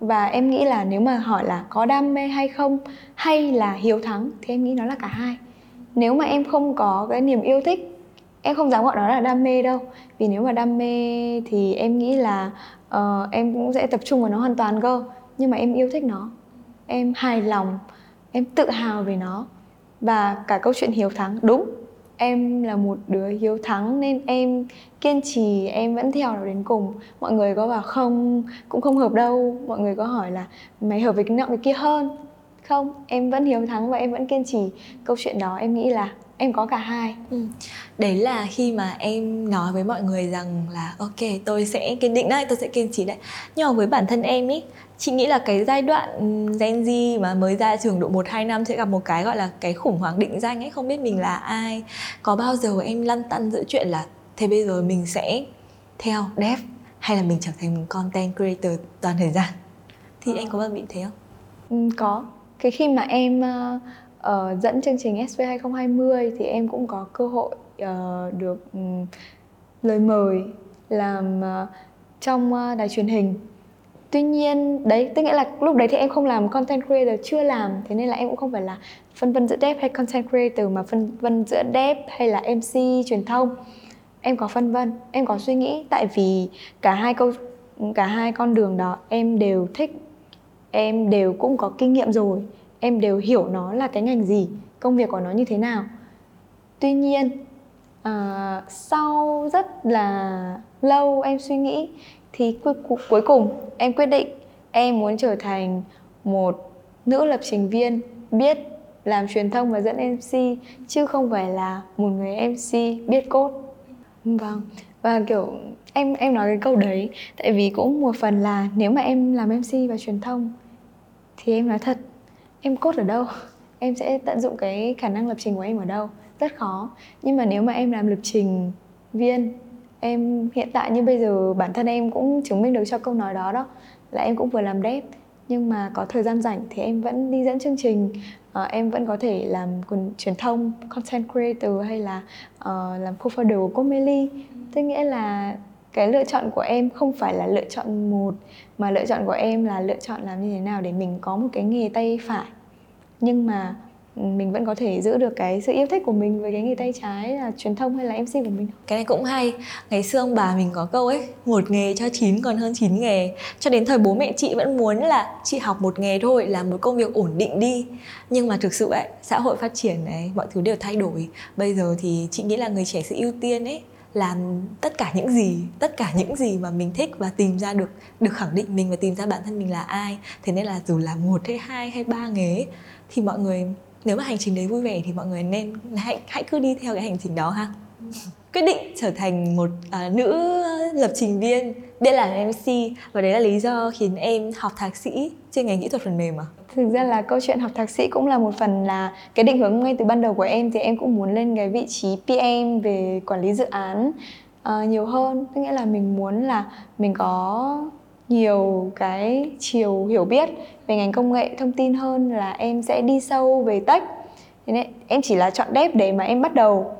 và em nghĩ là nếu mà hỏi là có đam mê hay không hay là hiếu thắng thì em nghĩ nó là cả hai. Nếu mà em không có cái niềm yêu thích em không dám gọi nó là đam mê đâu. Vì nếu mà đam mê thì em nghĩ là uh, em cũng sẽ tập trung vào nó hoàn toàn cơ. Nhưng mà em yêu thích nó. Em hài lòng. Em tự hào về nó. Và cả câu chuyện hiếu thắng đúng em là một đứa hiếu thắng nên em kiên trì, em vẫn theo nó đến cùng. Mọi người có bảo không, cũng không hợp đâu. Mọi người có hỏi là mày hợp với cái nọ cái kia hơn không? Em vẫn hiếu thắng và em vẫn kiên trì. Câu chuyện đó em nghĩ là em có cả hai. Ừ. đấy là khi mà em nói với mọi người rằng là, ok, tôi sẽ kiên định đấy, tôi sẽ kiên trì đấy. Nhưng mà với bản thân em ý chị nghĩ là cái giai đoạn Gen Z mà mới ra trường độ 1 2 năm sẽ gặp một cái gọi là cái khủng hoảng định danh ấy, không biết mình là ai. Có bao giờ em lăn tăn giữa chuyện là thế bây giờ mình sẽ theo dev hay là mình trở thành content creator toàn thời gian? Thì anh có bao giờ bị thế không? Ừ, có. Cái khi mà em uh, uh, dẫn chương trình SV 2020 thì em cũng có cơ hội uh, được um, lời mời làm uh, trong uh, đài truyền hình tuy nhiên đấy tức nghĩa là lúc đấy thì em không làm content creator chưa làm. Thế nên là em cũng không phải là phân vân giữa dev hay content creator mà phân vân giữa dev hay là mc truyền thông. Em có phân vân em có suy nghĩ. Tại vì cả hai câu cả hai con đường đó em đều thích em đều cũng có kinh nghiệm rồi. Em đều hiểu nó là cái ngành gì công việc của nó như thế nào. Tuy nhiên uh, sau rất là lâu em suy nghĩ thì cuối, cuối cùng em quyết định em muốn trở thành một nữ lập trình viên biết làm truyền thông và dẫn MC chứ không phải là một người MC biết code. Vâng. Và kiểu em em nói cái câu đấy tại vì cũng một phần là nếu mà em làm MC và truyền thông thì em nói thật em code ở đâu? Em sẽ tận dụng cái khả năng lập trình của em ở đâu? Rất khó. Nhưng mà nếu mà em làm lập trình viên em hiện tại như bây giờ bản thân em cũng chứng minh được cho câu nói đó đó là em cũng vừa làm dev. Nhưng mà có thời gian rảnh thì em vẫn đi dẫn chương trình. Uh, em vẫn có thể làm truyền thông content creator hay là uh, làm co-founder của Comely. Tức nghĩa là cái lựa chọn của em không phải là lựa chọn một mà lựa chọn của em là lựa chọn làm như thế nào để mình có một cái nghề tay phải. Nhưng mà mình vẫn có thể giữ được cái sự yêu thích của mình với cái nghề tay trái là truyền thông hay là MC của mình. Cái này cũng hay. Ngày xưa ông bà mình có câu ấy, một nghề cho chín còn hơn chín nghề. Cho đến thời bố mẹ chị vẫn muốn là chị học một nghề thôi là một công việc ổn định đi. Nhưng mà thực sự ấy, xã hội phát triển này, mọi thứ đều thay đổi. Bây giờ thì chị nghĩ là người trẻ sẽ ưu tiên ấy, làm tất cả những gì, tất cả những gì mà mình thích và tìm ra được được khẳng định mình và tìm ra bản thân mình là ai. Thế nên là dù là một hay hai hay ba nghề thì mọi người nếu mà hành trình đấy vui vẻ thì mọi người nên hãy hãy cứ đi theo cái hành trình đó ha quyết định trở thành một à, nữ lập trình viên để làm MC và đấy là lý do khiến em học thạc sĩ chuyên ngành kỹ thuật phần mềm à? Thực ra là câu chuyện học thạc sĩ cũng là một phần là cái định hướng ngay từ ban đầu của em thì em cũng muốn lên cái vị trí PM về quản lý dự án uh, nhiều hơn. Tức nghĩa là mình muốn là mình có nhiều cái chiều hiểu biết về ngành công nghệ thông tin hơn là em sẽ đi sâu về tech. Thế nên em chỉ là chọn dev để mà em bắt đầu.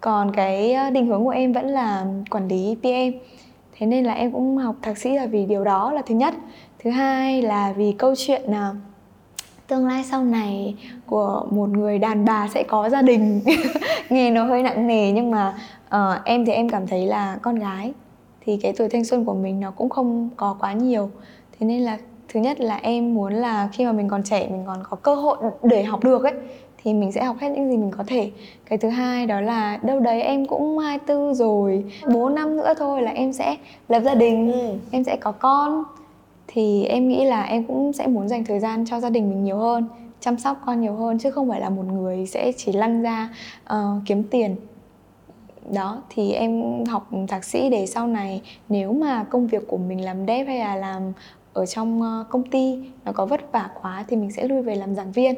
Còn cái ờ, định hướng của em vẫn là quản lý PM. Thế nên là em cũng học thạc sĩ là vì điều đó là thứ nhất. Thứ hai là vì câu chuyện là tương lai sau này của một người đàn bà sẽ có gia đình nghe nó hơi nặng nề nhưng mà uh, em thì em cảm thấy là con gái thì cái tuổi thanh xuân của mình nó cũng không có quá nhiều. Thế nên là thứ nhất là em muốn là khi mà mình còn trẻ mình còn có cơ hội để học được ấy thì mình sẽ học hết những gì mình có thể. Cái thứ hai đó là đâu đấy em cũng 24 rồi bốn năm nữa thôi là em sẽ lập gia đình ừ. em sẽ có con. Thì em nghĩ là em cũng sẽ muốn dành thời gian cho gia đình mình nhiều hơn chăm sóc con nhiều hơn chứ không phải là một người sẽ chỉ lăn ra uh, kiếm tiền đó thì em học thạc sĩ để sau này nếu mà công việc của mình làm dev hay là làm ở trong uh, công ty nó có vất vả quá thì mình sẽ lui về làm giảng viên.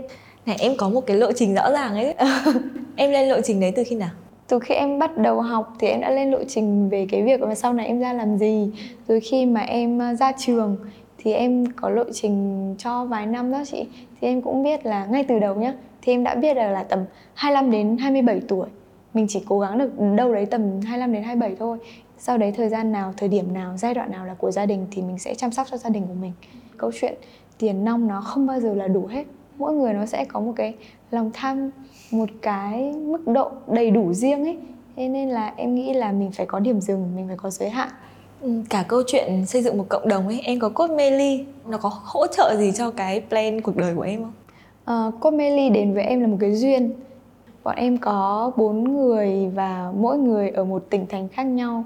Này em có một cái lộ trình rõ ràng ấy. Em lên lộ trình đấy từ khi nào? Từ khi em bắt đầu học thì em đã lên lộ trình về cái việc mà sau này em ra làm gì. Rồi khi mà em ờ, ra trường thì em có lộ trình cho vài năm đó chị. Thì em cũng biết là ngay từ đầu nhá thì em đã biết được là tầm 25 đến 27 tuổi mình chỉ cố gắng được đâu đấy tầm 25 đến 27 thôi. Sau đấy thời gian nào thời điểm nào giai đoạn nào là của gia đình thì mình sẽ chăm sóc cho gia đình của mình. Câu chuyện tiền nong nó không bao giờ là đủ hết. Mỗi người nó sẽ có một cái lòng tham một cái mức độ đầy đủ riêng ấy. Thế nên là em nghĩ là mình phải có điểm dừng mình phải có giới hạn. Ừ, cả câu chuyện xây dựng một cộng đồng ấy em có code Meli nó có hỗ trợ gì cho cái plan cuộc đời của em không? Uh, code Meli đến với em là một cái duyên bọn em có bốn người và mỗi người ở một tỉnh thành khác nhau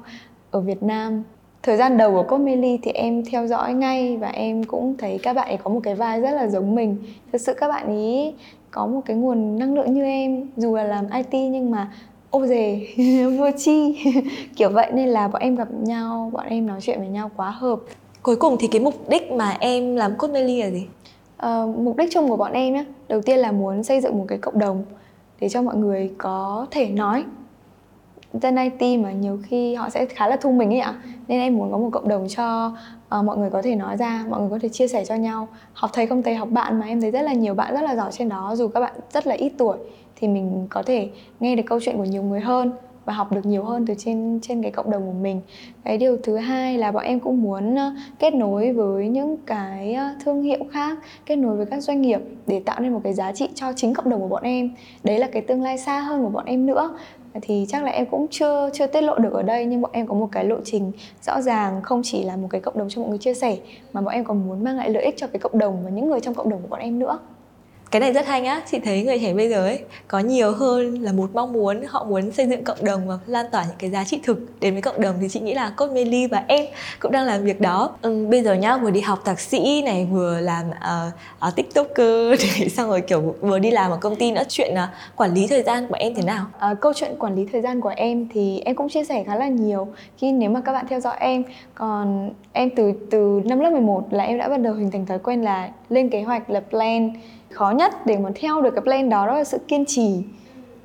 ở Việt Nam. Thời gian đầu của code Meli thì em theo dõi ngay và em cũng thấy các bạn ấy có một cái vai rất là giống mình. Thực sự các bạn ấy có một cái nguồn năng lượng như em dù là làm IT nhưng mà ô dề vô chi kiểu vậy nên là bọn em gặp nhau bọn em nói chuyện với nhau quá hợp. Cuối cùng thì cái mục đích mà em làm code Melly là gì? Uh, mục đích chung của bọn em nhé đầu tiên là muốn xây dựng một cái cộng đồng để cho mọi người có thể nói. Dân IT mà nhiều khi họ sẽ khá là thu mình ấy ạ. Nên em muốn có một cộng đồng cho uh, mọi người có thể nói ra mọi người có thể chia sẻ cho nhau. Học thầy không thầy học bạn mà em thấy rất là nhiều bạn rất là giỏi trên đó dù các bạn rất là ít tuổi thì mình có thể nghe được câu chuyện của nhiều người hơn và học được nhiều hơn từ trên trên cái cộng đồng của mình. Cái điều thứ hai là bọn em cũng muốn ờ, kết nối với những cái ờ, thương hiệu khác, kết nối với các doanh nghiệp để tạo nên một cái giá trị cho chính cộng đồng của bọn em. Đấy là cái tương lai xa hơn của bọn em nữa. Thì chắc là em cũng chưa chưa tiết lộ được ở đây, nhưng bọn em có một cái lộ trình rõ ràng, không chỉ là một cái cộng đồng cho mọi người chia sẻ, mà bọn em còn muốn mang lại lợi ích cho cái cộng đồng và những người trong cộng đồng của bọn em nữa cái này rất hay á chị thấy người trẻ bây giờ ấy có nhiều hơn là một mong muốn họ muốn xây dựng cộng đồng và lan tỏa những cái giá trị thực đến với cộng đồng thì chị nghĩ là cốt Meli và em cũng đang làm việc đó. Ừ, bây giờ nhá vừa đi học thạc sĩ này vừa làm uh, uh, tiktoker thì xong rồi kiểu vừa đi làm ở công ty nữa. Chuyện uh, quản lý thời gian của em thế nào? Uh, câu chuyện quản lý thời gian của em thì em cũng chia sẻ khá là nhiều. Khi nếu mà các bạn theo dõi em còn em từ từ năm lớp 11 là em đã bắt đầu hình thành thói quen là lên kế hoạch lập plan khó nhất để mà theo được cái plan đó đó là sự kiên trì.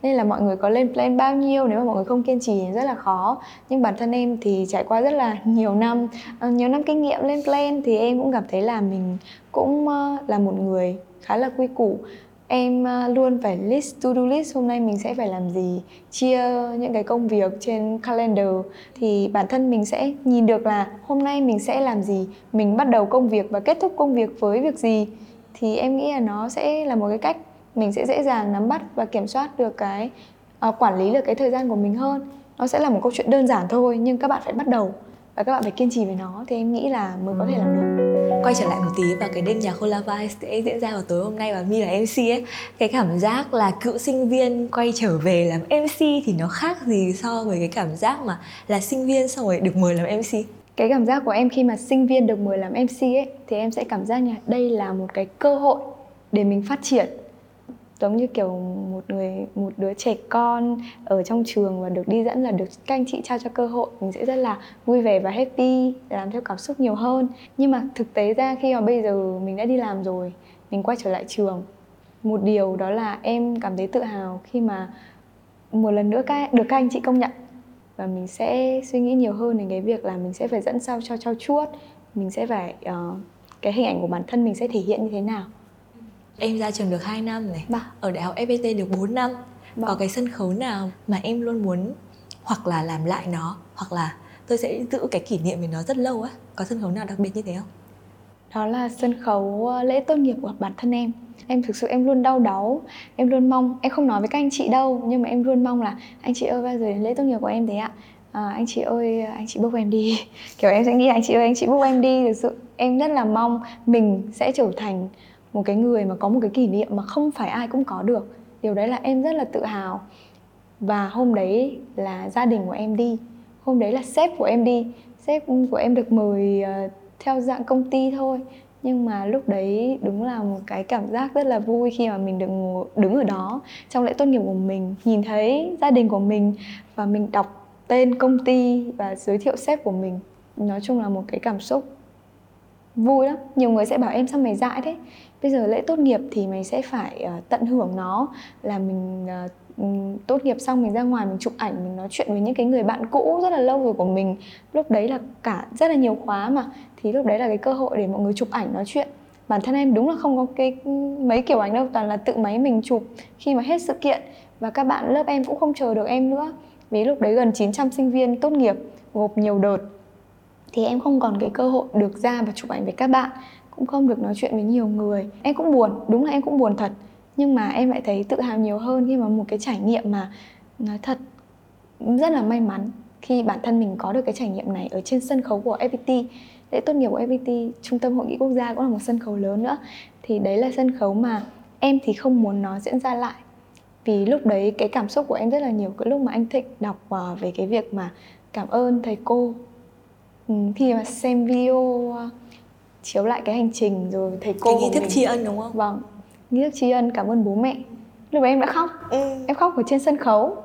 Nên là mọi người có lên plan bao nhiêu, nếu mà mọi người không kiên trì thì rất là khó. Nhưng bản thân em thì trải qua rất là nhiều năm ờ, nhiều năm kinh nghiệm lên plan thì em cũng cảm thấy là mình cũng ờ, là một người khá là quy củ. Em ờ, luôn phải list to do list hôm nay mình sẽ phải làm gì, chia những cái công việc trên calendar. Thì bản thân mình sẽ nhìn được là hôm nay mình sẽ làm gì, mình bắt đầu công việc và kết thúc công việc với việc gì thì em nghĩ là nó sẽ là một cái cách mình sẽ dễ dàng nắm bắt và kiểm soát được cái uh, quản lý được cái thời gian của mình hơn. Nó sẽ là một câu chuyện đơn giản thôi nhưng các bạn phải bắt đầu và các bạn phải kiên trì với nó. Thì em nghĩ là mới có thể làm được. Quay trở lại một tí vào cái đêm nhạc Vice sẽ diễn ra vào tối hôm nay và Mi là MC ấy. Cái cảm giác là cựu sinh viên quay trở về làm MC thì nó khác gì so với cái cảm giác mà là sinh viên xong rồi được mời làm MC cái cảm giác của em khi mà sinh viên được mời làm MC ấy, thì em sẽ cảm giác như đây là một cái cơ hội để mình phát triển. Giống như kiểu một người, một đứa trẻ con ở trong trường và được đi dẫn là được các anh chị trao cho cơ hội, mình sẽ rất là vui vẻ và happy, làm theo cảm xúc nhiều hơn. Nhưng mà thực tế ra khi mà bây giờ mình đã đi làm rồi, mình quay trở lại trường, một điều đó là em cảm thấy tự hào khi mà một lần nữa các, được các anh chị công nhận và mình sẽ suy nghĩ nhiều hơn đến cái việc là mình sẽ phải dẫn sao cho trau chuốt mình sẽ phải uh, cái hình ảnh của bản thân mình sẽ thể hiện như thế nào Em ra trường được 2 năm này Vâng. Ở đại học FPT được 4 năm Vâng. Có cái sân khấu nào mà em luôn muốn Hoặc là làm lại nó Hoặc là tôi sẽ giữ cái kỷ niệm về nó rất lâu á Có sân khấu nào đặc biệt như thế không? đó là sân khấu ờ, lễ tốt nghiệp của bản thân em em thực sự em luôn đau đáu em luôn mong em không nói với các anh chị đâu nhưng mà em luôn mong là anh chị ơi bao giờ đến lễ tốt nghiệp của em thế ạ. À, anh chị ơi anh chị bốc em đi. Kiểu em sẽ nghĩ anh chị ơi anh chị bốc em đi. Thực sự em rất là mong mình sẽ trở thành một cái người mà có một cái kỷ niệm mà không phải ai cũng có được. Điều đấy là em rất là tự hào. Và hôm đấy là gia đình của em đi. Hôm đấy là sếp của em đi. Sếp của em được mời ờ, theo dạng công ty thôi nhưng mà lúc đấy đúng là một cái cảm giác rất là vui khi mà mình được ngồi, đứng ở đó trong lễ tốt nghiệp của mình nhìn thấy gia đình của mình và mình đọc tên công ty và giới thiệu sếp của mình. Nói chung là một cái cảm xúc vui lắm. Nhiều người sẽ bảo em sao mày dại thế? Bây giờ lễ tốt nghiệp thì mày sẽ phải uh, tận hưởng nó là mình uh, Ừ, tốt nghiệp xong mình ra ngoài mình chụp ảnh, mình nói chuyện với những cái người bạn cũ rất là lâu rồi của mình. Lúc đấy là cả rất là nhiều khóa mà. Thì lúc đấy là cái cơ hội để mọi người chụp ảnh, nói chuyện. Bản thân em đúng là không có cái, mấy kiểu ảnh đâu, toàn là tự máy mình chụp khi mà hết sự kiện. Và các bạn lớp em cũng không chờ được em nữa. Vì lúc đấy gần 900 sinh viên tốt nghiệp, gộp nhiều đợt. Thì em không còn cái cơ hội được ra và chụp ảnh với các bạn. Cũng không được nói chuyện với nhiều người. Em cũng buồn, đúng là em cũng buồn thật nhưng mà em lại thấy tự hào nhiều hơn khi mà một cái trải nghiệm mà nói thật rất là may mắn khi bản thân mình có được cái trải nghiệm này ở trên sân khấu của FPT lễ tốt nghiệp của FPT trung tâm hội nghị quốc gia cũng là một sân khấu lớn nữa. Thì đấy là sân khấu mà em thì không muốn nó diễn ra lại. Vì lúc đấy cái cảm xúc của em rất là nhiều cái lúc mà anh Thịnh đọc uh, về cái việc mà cảm ơn thầy cô. Ừ, khi mà xem video uh, chiếu lại cái hành trình rồi thầy cô Cái nghi thức tri ân đúng không? vâng nghi thức tri ân cảm ơn bố mẹ. Lúc đấy em đã khóc. Ừ. em khóc ở trên sân khấu.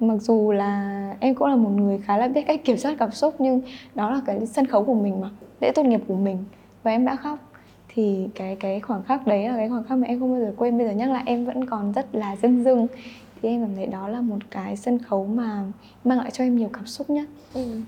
Mặc dù là em cũng là một người khá là biết cách kiểm soát cảm xúc nhưng đó là cái sân khấu của mình mà lễ tốt nghiệp của mình. Và em đã khóc. Thì cái cái khoảnh khắc đấy là cái khoảnh khắc mà em không bao giờ quên. Bây giờ nhắc lại em vẫn còn rất là rưng rưng thì em cảm thấy đó là một cái sân khấu mà mang lại cho em nhiều cảm xúc nhất Ừ.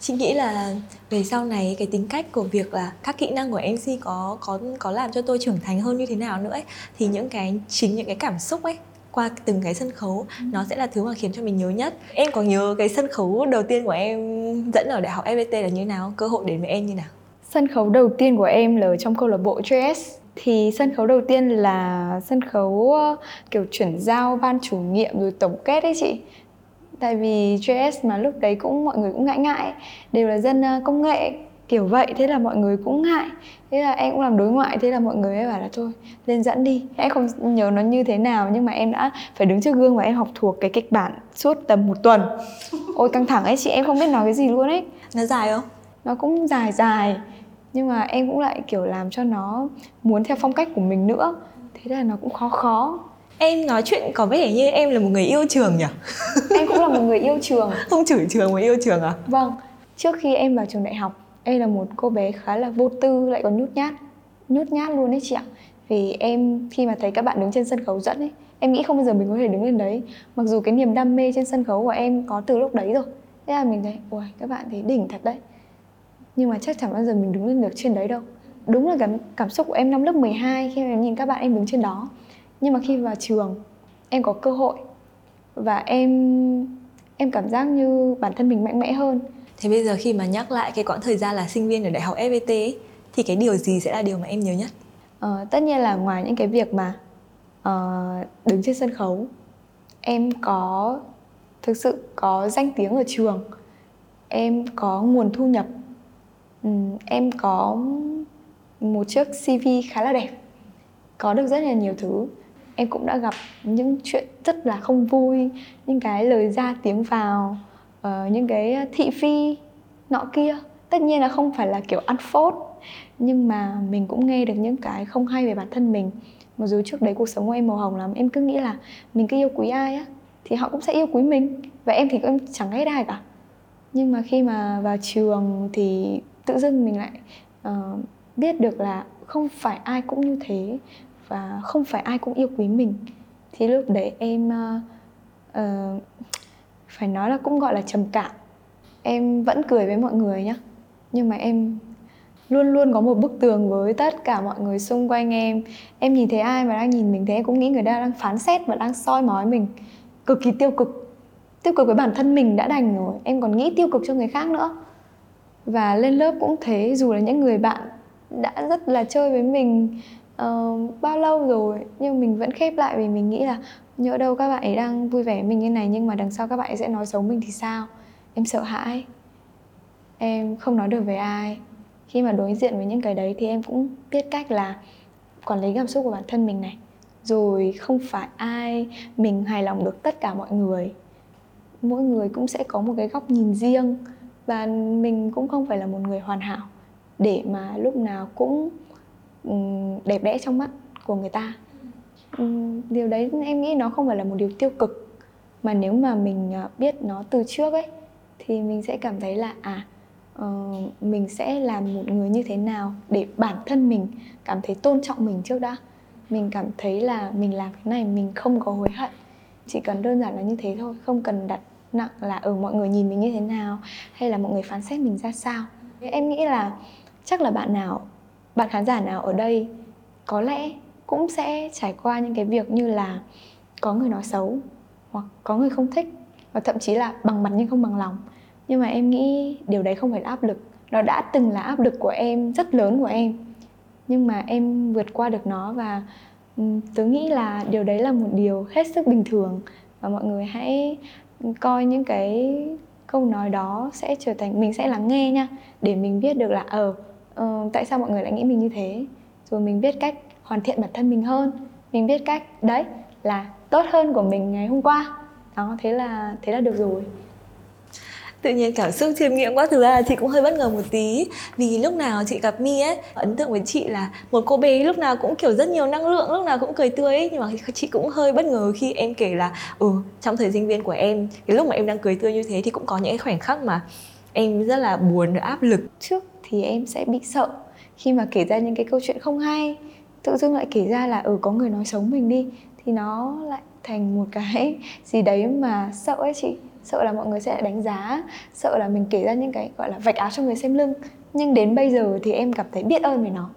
Chị nghĩ là về sau này cái tính cách của việc là các kỹ năng của MC có có có làm cho tôi trưởng thành hơn như thế nào nữa ấy thì những cái chính những cái cảm xúc ấy qua từng cái sân khấu nó sẽ là thứ mà khiến cho mình nhớ nhất. Em có nhớ cái sân khấu đầu tiên của em dẫn ở đại học FPT là như thế nào? Cơ hội đến với em như nào? Sân khấu đầu tiên của em là ở trong câu lạc bộ JS thì sân khấu đầu tiên là sân khấu uh, kiểu chuyển giao ban chủ nhiệm rồi tổng kết ấy chị. Tại vì JS mà lúc đấy cũng mọi người cũng ngại ngại đều là dân uh, công nghệ kiểu vậy thế là mọi người cũng ngại. Thế là em cũng làm đối ngoại thế là mọi người mới bảo là thôi lên dẫn đi. Em không nhớ nó như thế nào nhưng mà em đã phải đứng trước gương và em học thuộc cái kịch bản suốt tầm một tuần. Ôi căng thẳng ấy chị em không biết nói cái gì luôn ấy. Nó dài không? nó cũng dài dài nhưng mà em cũng lại kiểu làm cho nó muốn theo phong cách của mình nữa. Thế là nó cũng khó khó. Em nói chuyện có vẻ như em là một người yêu trường nhỉ? em cũng là một người yêu trường. Không chửi trường mà yêu trường à? vâng. Trước khi em vào trường đại học em là một cô bé khá là vô tư lại còn nhút nhát. Nhút nhát luôn đấy chị ạ. Vì em khi mà thấy các bạn đứng trên sân khấu dẫn ấy em nghĩ không bao giờ mình có thể đứng lên đấy. Mặc dù cái niềm đam mê trên sân khấu của em có từ lúc đấy rồi. Thế là mình thấy ôi các bạn thấy đỉnh thật đấy nhưng mà chắc chẳng bao giờ mình đứng lên được trên đấy đâu. Đúng là cảm, cảm xúc của em năm lớp 12 khi mà em nhìn các bạn em đứng trên đó. Nhưng mà khi vào trường em có cơ hội và em em cảm giác như bản thân mình mạnh mẽ hơn. Thế bây giờ khi mà nhắc lại cái quãng thời gian là sinh viên ở đại học FPT ấy, thì cái điều gì sẽ là điều mà em nhớ nhất? Ờ, tất nhiên là ngoài những cái việc mà ờ, đứng trên sân khấu em có thực sự có danh tiếng ở trường em có nguồn thu nhập Ừ, em có một chiếc CV khá là đẹp. Có được rất là nhiều thứ. Em cũng đã gặp những chuyện rất là không vui những cái lời ra tiếng vào uh, những cái thị phi nọ kia. Tất nhiên là không phải là kiểu ăn phốt nhưng mà mình cũng nghe được những cái không hay về bản thân mình. Mặc dù trước đấy cuộc sống của em màu hồng lắm em cứ nghĩ là mình cứ yêu quý ai á thì họ cũng sẽ yêu quý mình. Và em thì em chẳng ghét ai cả. Nhưng mà khi mà vào trường thì tự dưng mình lại uh, biết được là không phải ai cũng như thế và không phải ai cũng yêu quý mình. Thì lúc đấy em uh, uh, phải nói là cũng gọi là trầm cảm. Em vẫn cười với mọi người nhá nhưng mà em luôn luôn có một bức tường với tất cả mọi người xung quanh em. Em nhìn thấy ai mà đang nhìn mình thế em cũng nghĩ người ta đang phán xét và đang soi mói mình. Cực kỳ tiêu cực. Tiêu cực với bản thân mình đã đành rồi em còn nghĩ tiêu cực cho người khác nữa và lên lớp cũng thế dù là những người bạn đã rất là chơi với mình uh, bao lâu rồi nhưng mình vẫn khép lại vì mình nghĩ là nhỡ đâu các bạn ấy đang vui vẻ mình như này nhưng mà đằng sau các bạn ấy sẽ nói xấu mình thì sao? Em sợ hãi. Em không nói được với ai. Khi mà đối diện với những cái đấy thì em cũng biết cách là quản lý cảm xúc của bản thân mình này. Rồi không phải ai mình hài lòng được tất cả mọi người. Mỗi người cũng sẽ có một cái góc nhìn riêng và mình cũng không phải là một người hoàn hảo để mà lúc nào cũng ừ, đẹp đẽ trong mắt của người ta. Ừ, điều đấy em nghĩ nó không phải là một điều tiêu cực mà nếu mà mình à, biết nó từ trước ấy thì mình sẽ cảm thấy là à uh, mình sẽ làm một người như thế nào để bản thân mình cảm thấy tôn trọng mình trước đã. Mình cảm thấy là mình làm cái này mình không có hối hận chỉ cần đơn giản là như thế thôi không cần đặt nặng là ở ừ, mọi người nhìn mình như thế nào? Hay là mọi người phán xét mình ra sao? Em nghĩ là chắc là bạn nào bạn khán giả nào ở đây có lẽ cũng sẽ trải qua những cái việc như là có người nói xấu hoặc có người không thích và thậm chí là bằng mặt nhưng không bằng lòng. Nhưng mà em nghĩ điều đấy không phải là áp lực. Nó đã từng là áp lực của em rất lớn của em. Nhưng mà em vượt qua được nó và tớ nghĩ là điều đấy là một điều hết sức bình thường. Và mọi người hãy coi những cái câu nói đó sẽ trở thành mình sẽ lắng nghe nha để mình biết được là ờ uh, tại sao mọi người lại nghĩ mình như thế. Rồi mình biết cách hoàn thiện bản thân mình hơn mình biết cách đấy là tốt hơn của mình ngày hôm qua. Đó thế là thế là được rồi tự nhiên cảm xúc chiêm nghiệm quá, thực ra là chị cũng hơi bất ngờ một tí. Vì lúc nào chị gặp mi ấy, ấn tượng với chị là một cô bé lúc nào cũng kiểu rất nhiều năng lượng, lúc nào cũng cười tươi ấy. Nhưng mà chị cũng hơi bất ngờ khi em kể là ừ trong thời sinh viên của em, cái lúc mà em đang cười tươi như thế thì cũng có những cái khoảnh khắc mà em rất là buồn áp lực. Trước thì em sẽ bị sợ khi mà kể ra những cái câu chuyện không hay. Tự dưng lại kể ra là ừ có người nói xấu mình đi, thì nó lại thành một cái gì đấy mà sợ ấy chị sợ là mọi người sẽ đánh giá sợ là mình kể ra những cái gọi là vạch áo cho người xem lưng. Nhưng đến bây giờ thì em cảm thấy biết ơn về nó.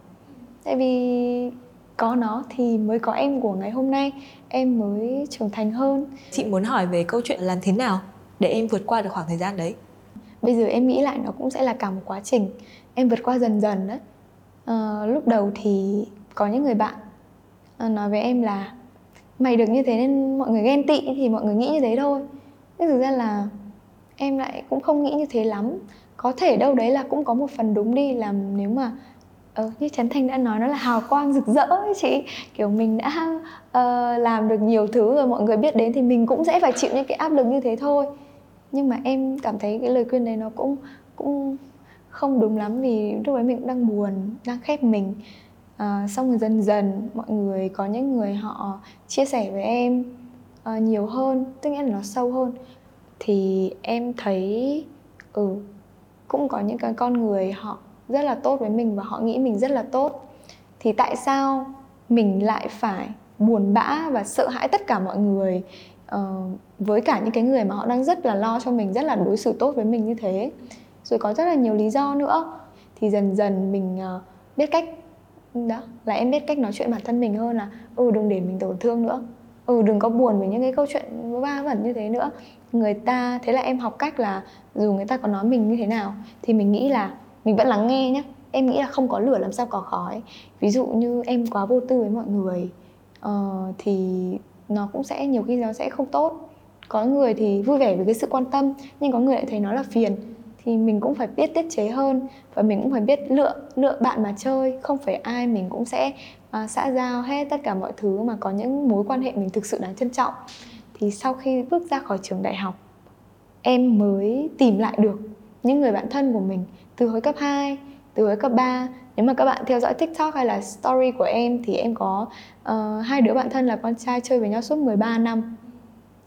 Tại vì có nó thì mới có em của ngày hôm nay. Em mới trưởng thành hơn. Chị muốn hỏi về câu chuyện làm thế nào để em vượt qua được khoảng thời gian đấy? Bây giờ em nghĩ lại nó cũng sẽ là cả một quá trình. Em vượt qua dần dần đấy à, lúc đầu thì có những người bạn ờ, nói với em là mày được như thế nên mọi người ghen tị thì mọi người nghĩ như thế thôi nhưng thực ra là em lại cũng không nghĩ như thế lắm. Có thể đâu đấy là cũng có một phần đúng đi là nếu mà ờ, như Trấn Thành đã nói nó là hào quang rực rỡ ấy chị. Kiểu mình đã uh, làm được nhiều thứ rồi mọi người biết đến thì mình cũng sẽ phải chịu những cái áp lực như thế thôi. Nhưng mà em cảm thấy cái lời khuyên đấy nó cũng cũng không đúng lắm vì lúc đấy mình cũng đang buồn đang khép mình. Uh, xong rồi dần dần mọi người có những người họ chia sẻ với em uh, nhiều hơn tức nghĩa là nó sâu hơn thì em thấy ừ cũng có những cái con người họ rất là tốt với mình và họ nghĩ mình rất là tốt. Thì tại sao mình lại phải buồn bã và sợ hãi tất cả mọi người uh, với cả những cái người mà họ đang rất là lo cho mình rất là đối xử tốt với mình như thế? Rồi có rất là nhiều lý do nữa. Thì dần dần mình uh, biết cách đó là em biết cách nói chuyện bản thân mình hơn là ừ đừng để mình tổn thương nữa. Ừ đừng có buồn về những cái câu chuyện va vẩn như thế nữa người ta thế là em học cách là dù người ta có nói mình như thế nào thì mình nghĩ là mình vẫn lắng nghe nhé em nghĩ là không có lửa làm sao có khói. Ví dụ như em quá vô tư với mọi người uh, thì nó cũng sẽ nhiều khi nó sẽ không tốt. Có người thì vui vẻ với cái sự quan tâm nhưng có người lại thấy nó là phiền. Thì mình cũng phải biết tiết chế hơn và mình cũng phải biết lựa lựa bạn mà chơi. Không phải ai mình cũng sẽ uh, xã giao hết tất cả mọi thứ mà có những mối quan hệ mình thực sự đáng trân trọng thì sau khi bước ra khỏi trường đại học em mới tìm lại được những người bạn thân của mình từ hồi cấp 2 từ hồi cấp 3 nếu mà các bạn theo dõi tiktok hay là story của em thì em có uh, hai đứa bạn thân là con trai chơi với nhau suốt 13 năm.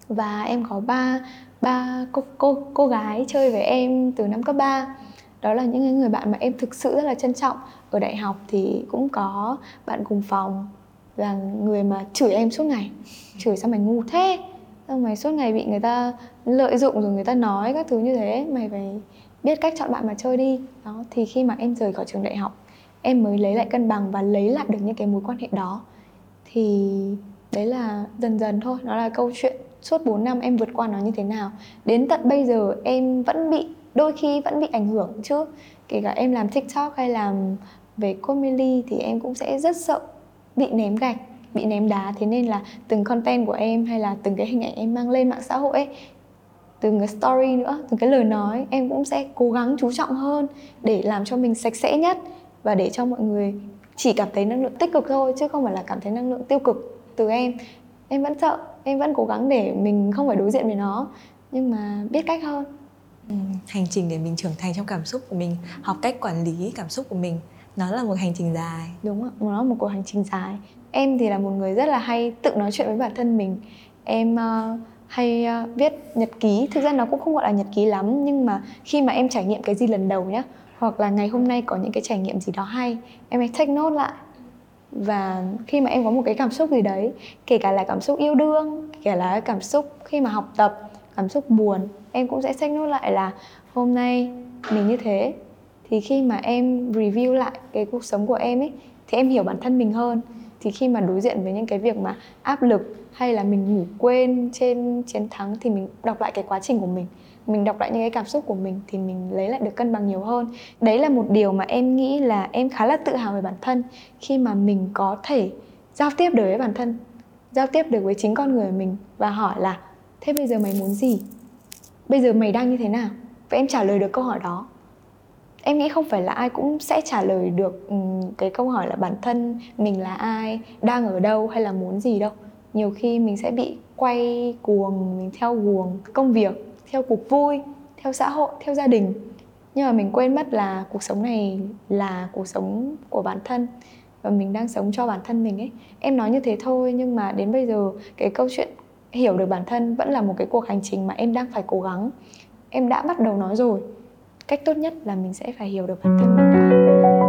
Và em có ba ba cô cô cô gái chơi với em từ năm cấp 3 đó là những người bạn mà em thực sự rất là trân trọng. Ở đại học thì cũng có bạn cùng phòng là người mà chửi em suốt ngày. Chửi sao mày ngu thế? Xong mày suốt ngày bị người ta lợi dụng rồi người ta nói các thứ như thế, mày phải biết cách chọn bạn mà chơi đi. Đó, thì khi mà em rời khỏi trường đại học, em mới lấy lại cân bằng và lấy lại được những cái mối quan hệ đó. Thì đấy là dần dần thôi nó là câu chuyện suốt 4 năm em vượt qua nó như thế nào. Đến tận bây giờ em vẫn bị, đôi khi vẫn bị ảnh hưởng chứ. Kể cả em làm tiktok hay làm về comedy thì em cũng sẽ rất sợ bị ném gạch bị ném đá thế nên là từng content của em hay là từng cái hình ảnh em mang lên mạng xã hội ấy từng cái story nữa từng cái lời nói em cũng sẽ cố gắng chú trọng hơn để làm cho mình sạch sẽ nhất và để cho mọi người chỉ cảm thấy năng lượng tích cực thôi chứ không phải là cảm thấy năng lượng tiêu cực từ em. Em vẫn sợ em vẫn cố gắng để mình không phải đối diện với nó nhưng mà biết cách hơn. Ừ, hành trình để mình trưởng thành trong cảm xúc của mình học cách quản lý cảm xúc của mình nó là một hành trình dài. Đúng ạ nó là một cuộc hành trình dài em thì là một người rất là hay tự nói chuyện với bản thân mình. Em uh, hay uh, viết nhật ký. Thực ra nó cũng không gọi là nhật ký lắm nhưng mà khi mà em trải nghiệm cái gì lần đầu nhá hoặc là ngày hôm nay có những cái trải nghiệm gì đó hay em hãy take note lại. Và khi mà em có một cái cảm xúc gì đấy kể cả là cảm xúc yêu đương kể cả là cảm xúc khi mà học tập cảm xúc buồn em cũng sẽ take note lại là hôm nay mình như thế. Thì khi mà em review lại cái cuộc sống của em ấy thì em hiểu bản thân mình hơn thì khi mà đối diện với những cái việc mà áp lực hay là mình ngủ quên trên, chiến thắng thì mình đọc lại cái quá trình của mình. Mình đọc lại những cái cảm xúc của mình thì mình lấy lại được cân bằng nhiều hơn. Đấy là một điều mà em nghĩ là em khá là tự hào về bản thân. Khi mà mình có thể giao tiếp được với bản thân, giao tiếp được với chính con người mình và hỏi là, thế bây giờ mày muốn gì? Bây giờ mày đang như thế nào? Và em trả lời được câu hỏi đó em nghĩ không phải là ai cũng sẽ trả lời được ừ, cái câu hỏi là bản thân mình là ai, đang ở đâu hay là muốn gì đâu. Nhiều khi mình sẽ bị quay cuồng, mình theo guồng công việc, theo cuộc vui, theo xã hội, theo gia đình. Nhưng mà mình quên mất là cuộc sống này là cuộc sống của bản thân và mình đang sống cho bản thân mình ấy. Em nói như thế thôi nhưng mà đến bây giờ cái câu chuyện hiểu được bản thân vẫn là một cái cuộc hành trình mà em đang phải cố gắng. Em đã bắt đầu nói rồi cách tốt nhất là mình sẽ phải hiểu được bản thân mình đã.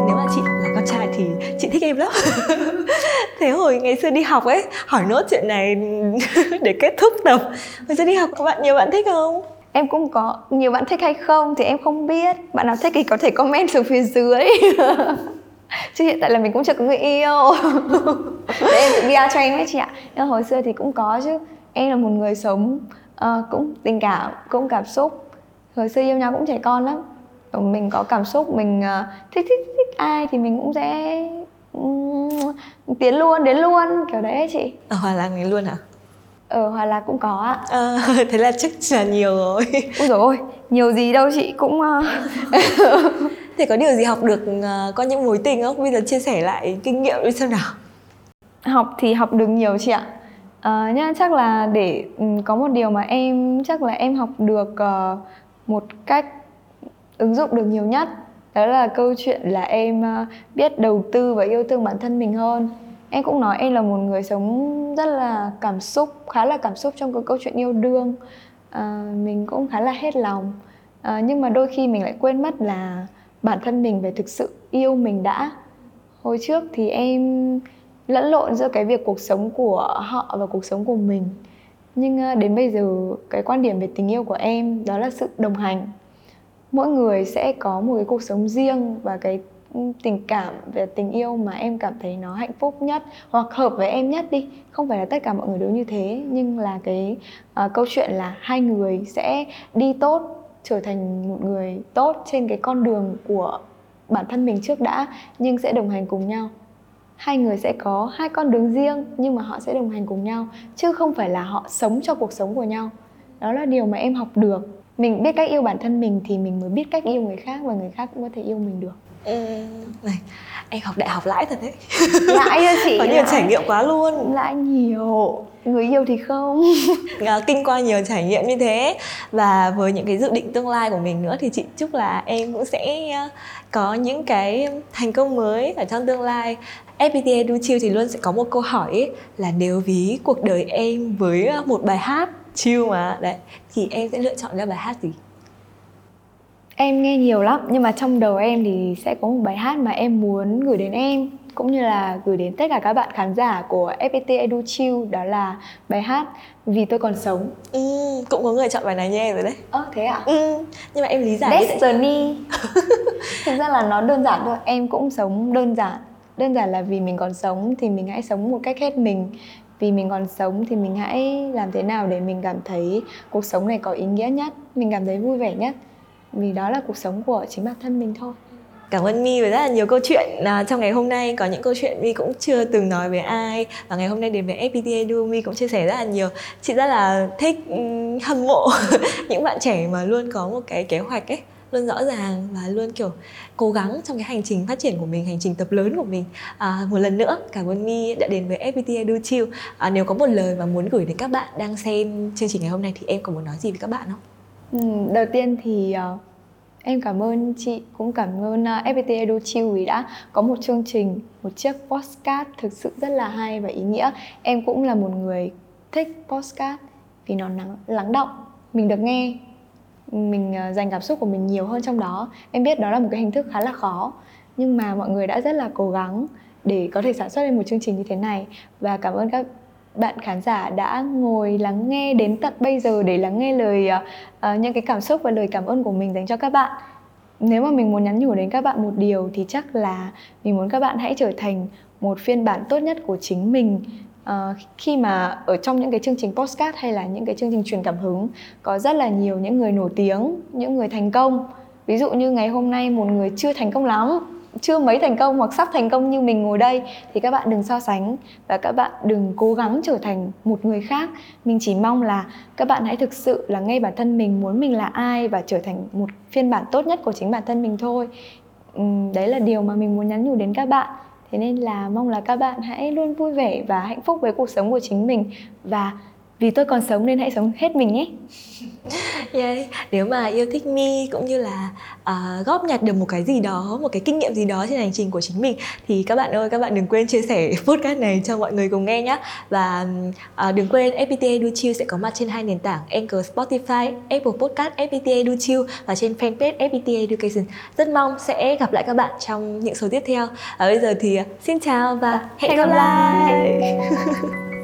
Nếu mà chị là con trai thì chị thích em lắm. Thế hồi ngày xưa đi học ấy hỏi nốt chuyện này để kết thúc tập. Hồi xưa đi học có bạn nhiều bạn thích không? Em cũng có nhiều bạn thích hay không thì em không biết. Bạn nào thích thì có thể comment xuống phía dưới. Chứ hiện tại là mình cũng chưa có người yêu. Để em tự bia cho em ấy chị ạ. Nhưng hồi xưa thì cũng có chứ. Em là một người sống uh, cũng tình cảm cũng cảm xúc hồi xưa yêu nhau cũng trẻ con lắm. Mình có cảm xúc mình uh, thích thích thích ai thì mình cũng sẽ tiến luôn đến luôn kiểu đấy ấy chị. Ở hòa lạc này luôn hả ở hòa lạc cũng có ạ. À, thế là chắc là nhiều rồi. Ôi rồi ôi nhiều gì đâu chị cũng uh... thế có điều gì học được uh, có những mối tình không? Bây giờ chia sẻ lại kinh nghiệm đi xem nào. Học thì học được nhiều chị ạ. Uh, nhá chắc là để có một điều mà em chắc là em học được uh, một cách ứng dụng được nhiều nhất. Đó là câu chuyện là em ờ, biết đầu tư và yêu thương bản thân mình hơn. Em cũng nói em là một người sống rất là cảm xúc khá là cảm xúc trong cái câu chuyện yêu đương. À, mình cũng khá là hết lòng. À, nhưng mà đôi khi mình lại quên mất là bản thân mình phải thực sự yêu mình đã. Hồi trước thì em lẫn lộn giữa cái việc cuộc sống của họ và cuộc sống của mình nhưng ờ, đến bây giờ cái quan điểm về tình yêu của em đó là sự đồng hành. Mỗi người sẽ có một cái cuộc sống riêng và cái ừ, tình cảm về tình yêu mà em cảm thấy nó hạnh phúc nhất hoặc hợp với em nhất đi. Không phải là tất cả mọi người đều như thế nhưng là cái uh, câu chuyện là hai người sẽ đi tốt trở thành một người tốt trên cái con đường của bản thân mình trước đã nhưng sẽ đồng hành cùng nhau hai người sẽ có hai con đường riêng, nhưng mà họ sẽ đồng hành cùng nhau, chứ không phải là họ sống cho cuộc sống của nhau. Đó là điều mà em học được. Mình biết cách yêu bản thân mình thì mình mới biết cách yêu người khác và người khác cũng có thể yêu mình được. Ừ, này em học đại học lãi thật đấy. Lãi ơi chị có nhiều lãi. trải nghiệm quá luôn. Lãi nhiều. Người yêu thì không. Kinh qua nhiều trải nghiệm như thế. Và với những cái dự định tương lai của mình nữa thì chị chúc là em cũng sẽ ờ, có những cái thành công mới ở trong tương lai. FPT Edu Chill thì luôn sẽ có một câu hỏi ấy, là nếu ví cuộc đời em với ờ, một bài hát chill mà. Đấy thì em sẽ lựa chọn ra bài hát gì em nghe nhiều lắm nhưng mà trong đầu em thì sẽ có một bài hát mà em muốn gửi đến em cũng như là gửi đến tất cả các bạn khán giả của FPT Edu Chill đó là bài hát Vì tôi còn sống. ừ, cũng có người chọn bài này như em rồi đấy Ơ thế ạ? ừ, nhưng mà em lý giải. Destiny. Thực ra là nó đơn giản thôi, em cũng sống đơn giản. Đơn giản là vì mình còn sống thì mình hãy sống một cách hết mình. Vì mình còn sống thì mình hãy làm thế nào để mình cảm thấy cuộc sống này có ý nghĩa nhất, mình cảm thấy vui vẻ nhất. Vì đó là cuộc sống của chính bản thân mình thôi. Cảm ơn My với rất là nhiều câu chuyện. À, trong ngày hôm nay có những câu chuyện My cũng chưa từng nói với ai. Và ngày hôm nay đến với FPT Edu My cũng chia sẻ rất là nhiều. Chị rất là thích ừ, hâm mộ những bạn trẻ mà luôn có một cái kế hoạch ấy luôn rõ ràng và luôn kiểu cố gắng trong cái hành trình phát triển của mình hành trình tập lớn của mình. À, một lần nữa cảm ơn My đã đến với FPT Edu Chill. À, nếu có một lời mà muốn gửi đến các bạn đang xem chương trình ngày hôm nay thì em có muốn nói gì với các bạn không? Ừ, đầu tiên thì uh, em cảm ơn chị cũng cảm ơn ờ, uh, FPT Edu Chill vì đã có một chương trình một chiếc postcard thực sự rất là hay và ý nghĩa. Em cũng là một người thích postcard vì nó lắng, lắng động mình được nghe mình uh, dành cảm xúc của mình nhiều hơn trong đó. Em biết đó là một cái hình thức khá là khó nhưng mà mọi người đã rất là cố gắng để có thể sản xuất lên một chương trình như thế này. Và cảm ơn các bạn khán giả đã ngồi lắng nghe đến tận bây giờ để lắng nghe lời uh, những cái cảm xúc và lời cảm ơn của mình dành cho các bạn. Nếu mà mình muốn nhắn nhủ đến các bạn một điều thì chắc là mình muốn các bạn hãy trở thành một phiên bản tốt nhất của chính mình. Uh, khi mà ở trong những cái chương trình postcard hay là những cái chương trình truyền cảm hứng có rất là nhiều những người nổi tiếng những người thành công. Ví dụ như ngày hôm nay một người chưa thành công lắm chưa mấy thành công hoặc sắp thành công như mình ngồi đây, thì các bạn đừng so sánh và các bạn đừng cố gắng trở thành một người khác. Mình chỉ mong là các bạn hãy thực sự là ngay bản thân mình, muốn mình là ai và trở thành một phiên bản tốt nhất của chính bản thân mình thôi. Đấy là điều mà mình muốn nhắn nhủ đến các bạn. Thế nên là mong là các bạn hãy luôn vui vẻ và hạnh phúc với cuộc sống của chính mình. Và vì tôi còn sống nên hãy sống hết mình nhé Yeah. Nếu mà yêu thích Mi cũng như là uh, góp nhặt được một cái gì đó, một cái kinh nghiệm gì đó trên hành trình của chính mình thì các bạn ơi, các bạn đừng quên chia sẻ podcast này cho mọi người cùng nghe nhé. Và uh, đừng quên FPT Edu Chill sẽ có mặt trên hai nền tảng Anchor, Spotify, Apple Podcast, FPT Edu Chill và trên fanpage FPT Education. Rất mong sẽ gặp lại các bạn trong những số tiếp theo. Và bây giờ thì uh, xin chào và hẹn, hẹn gặp lại. lại.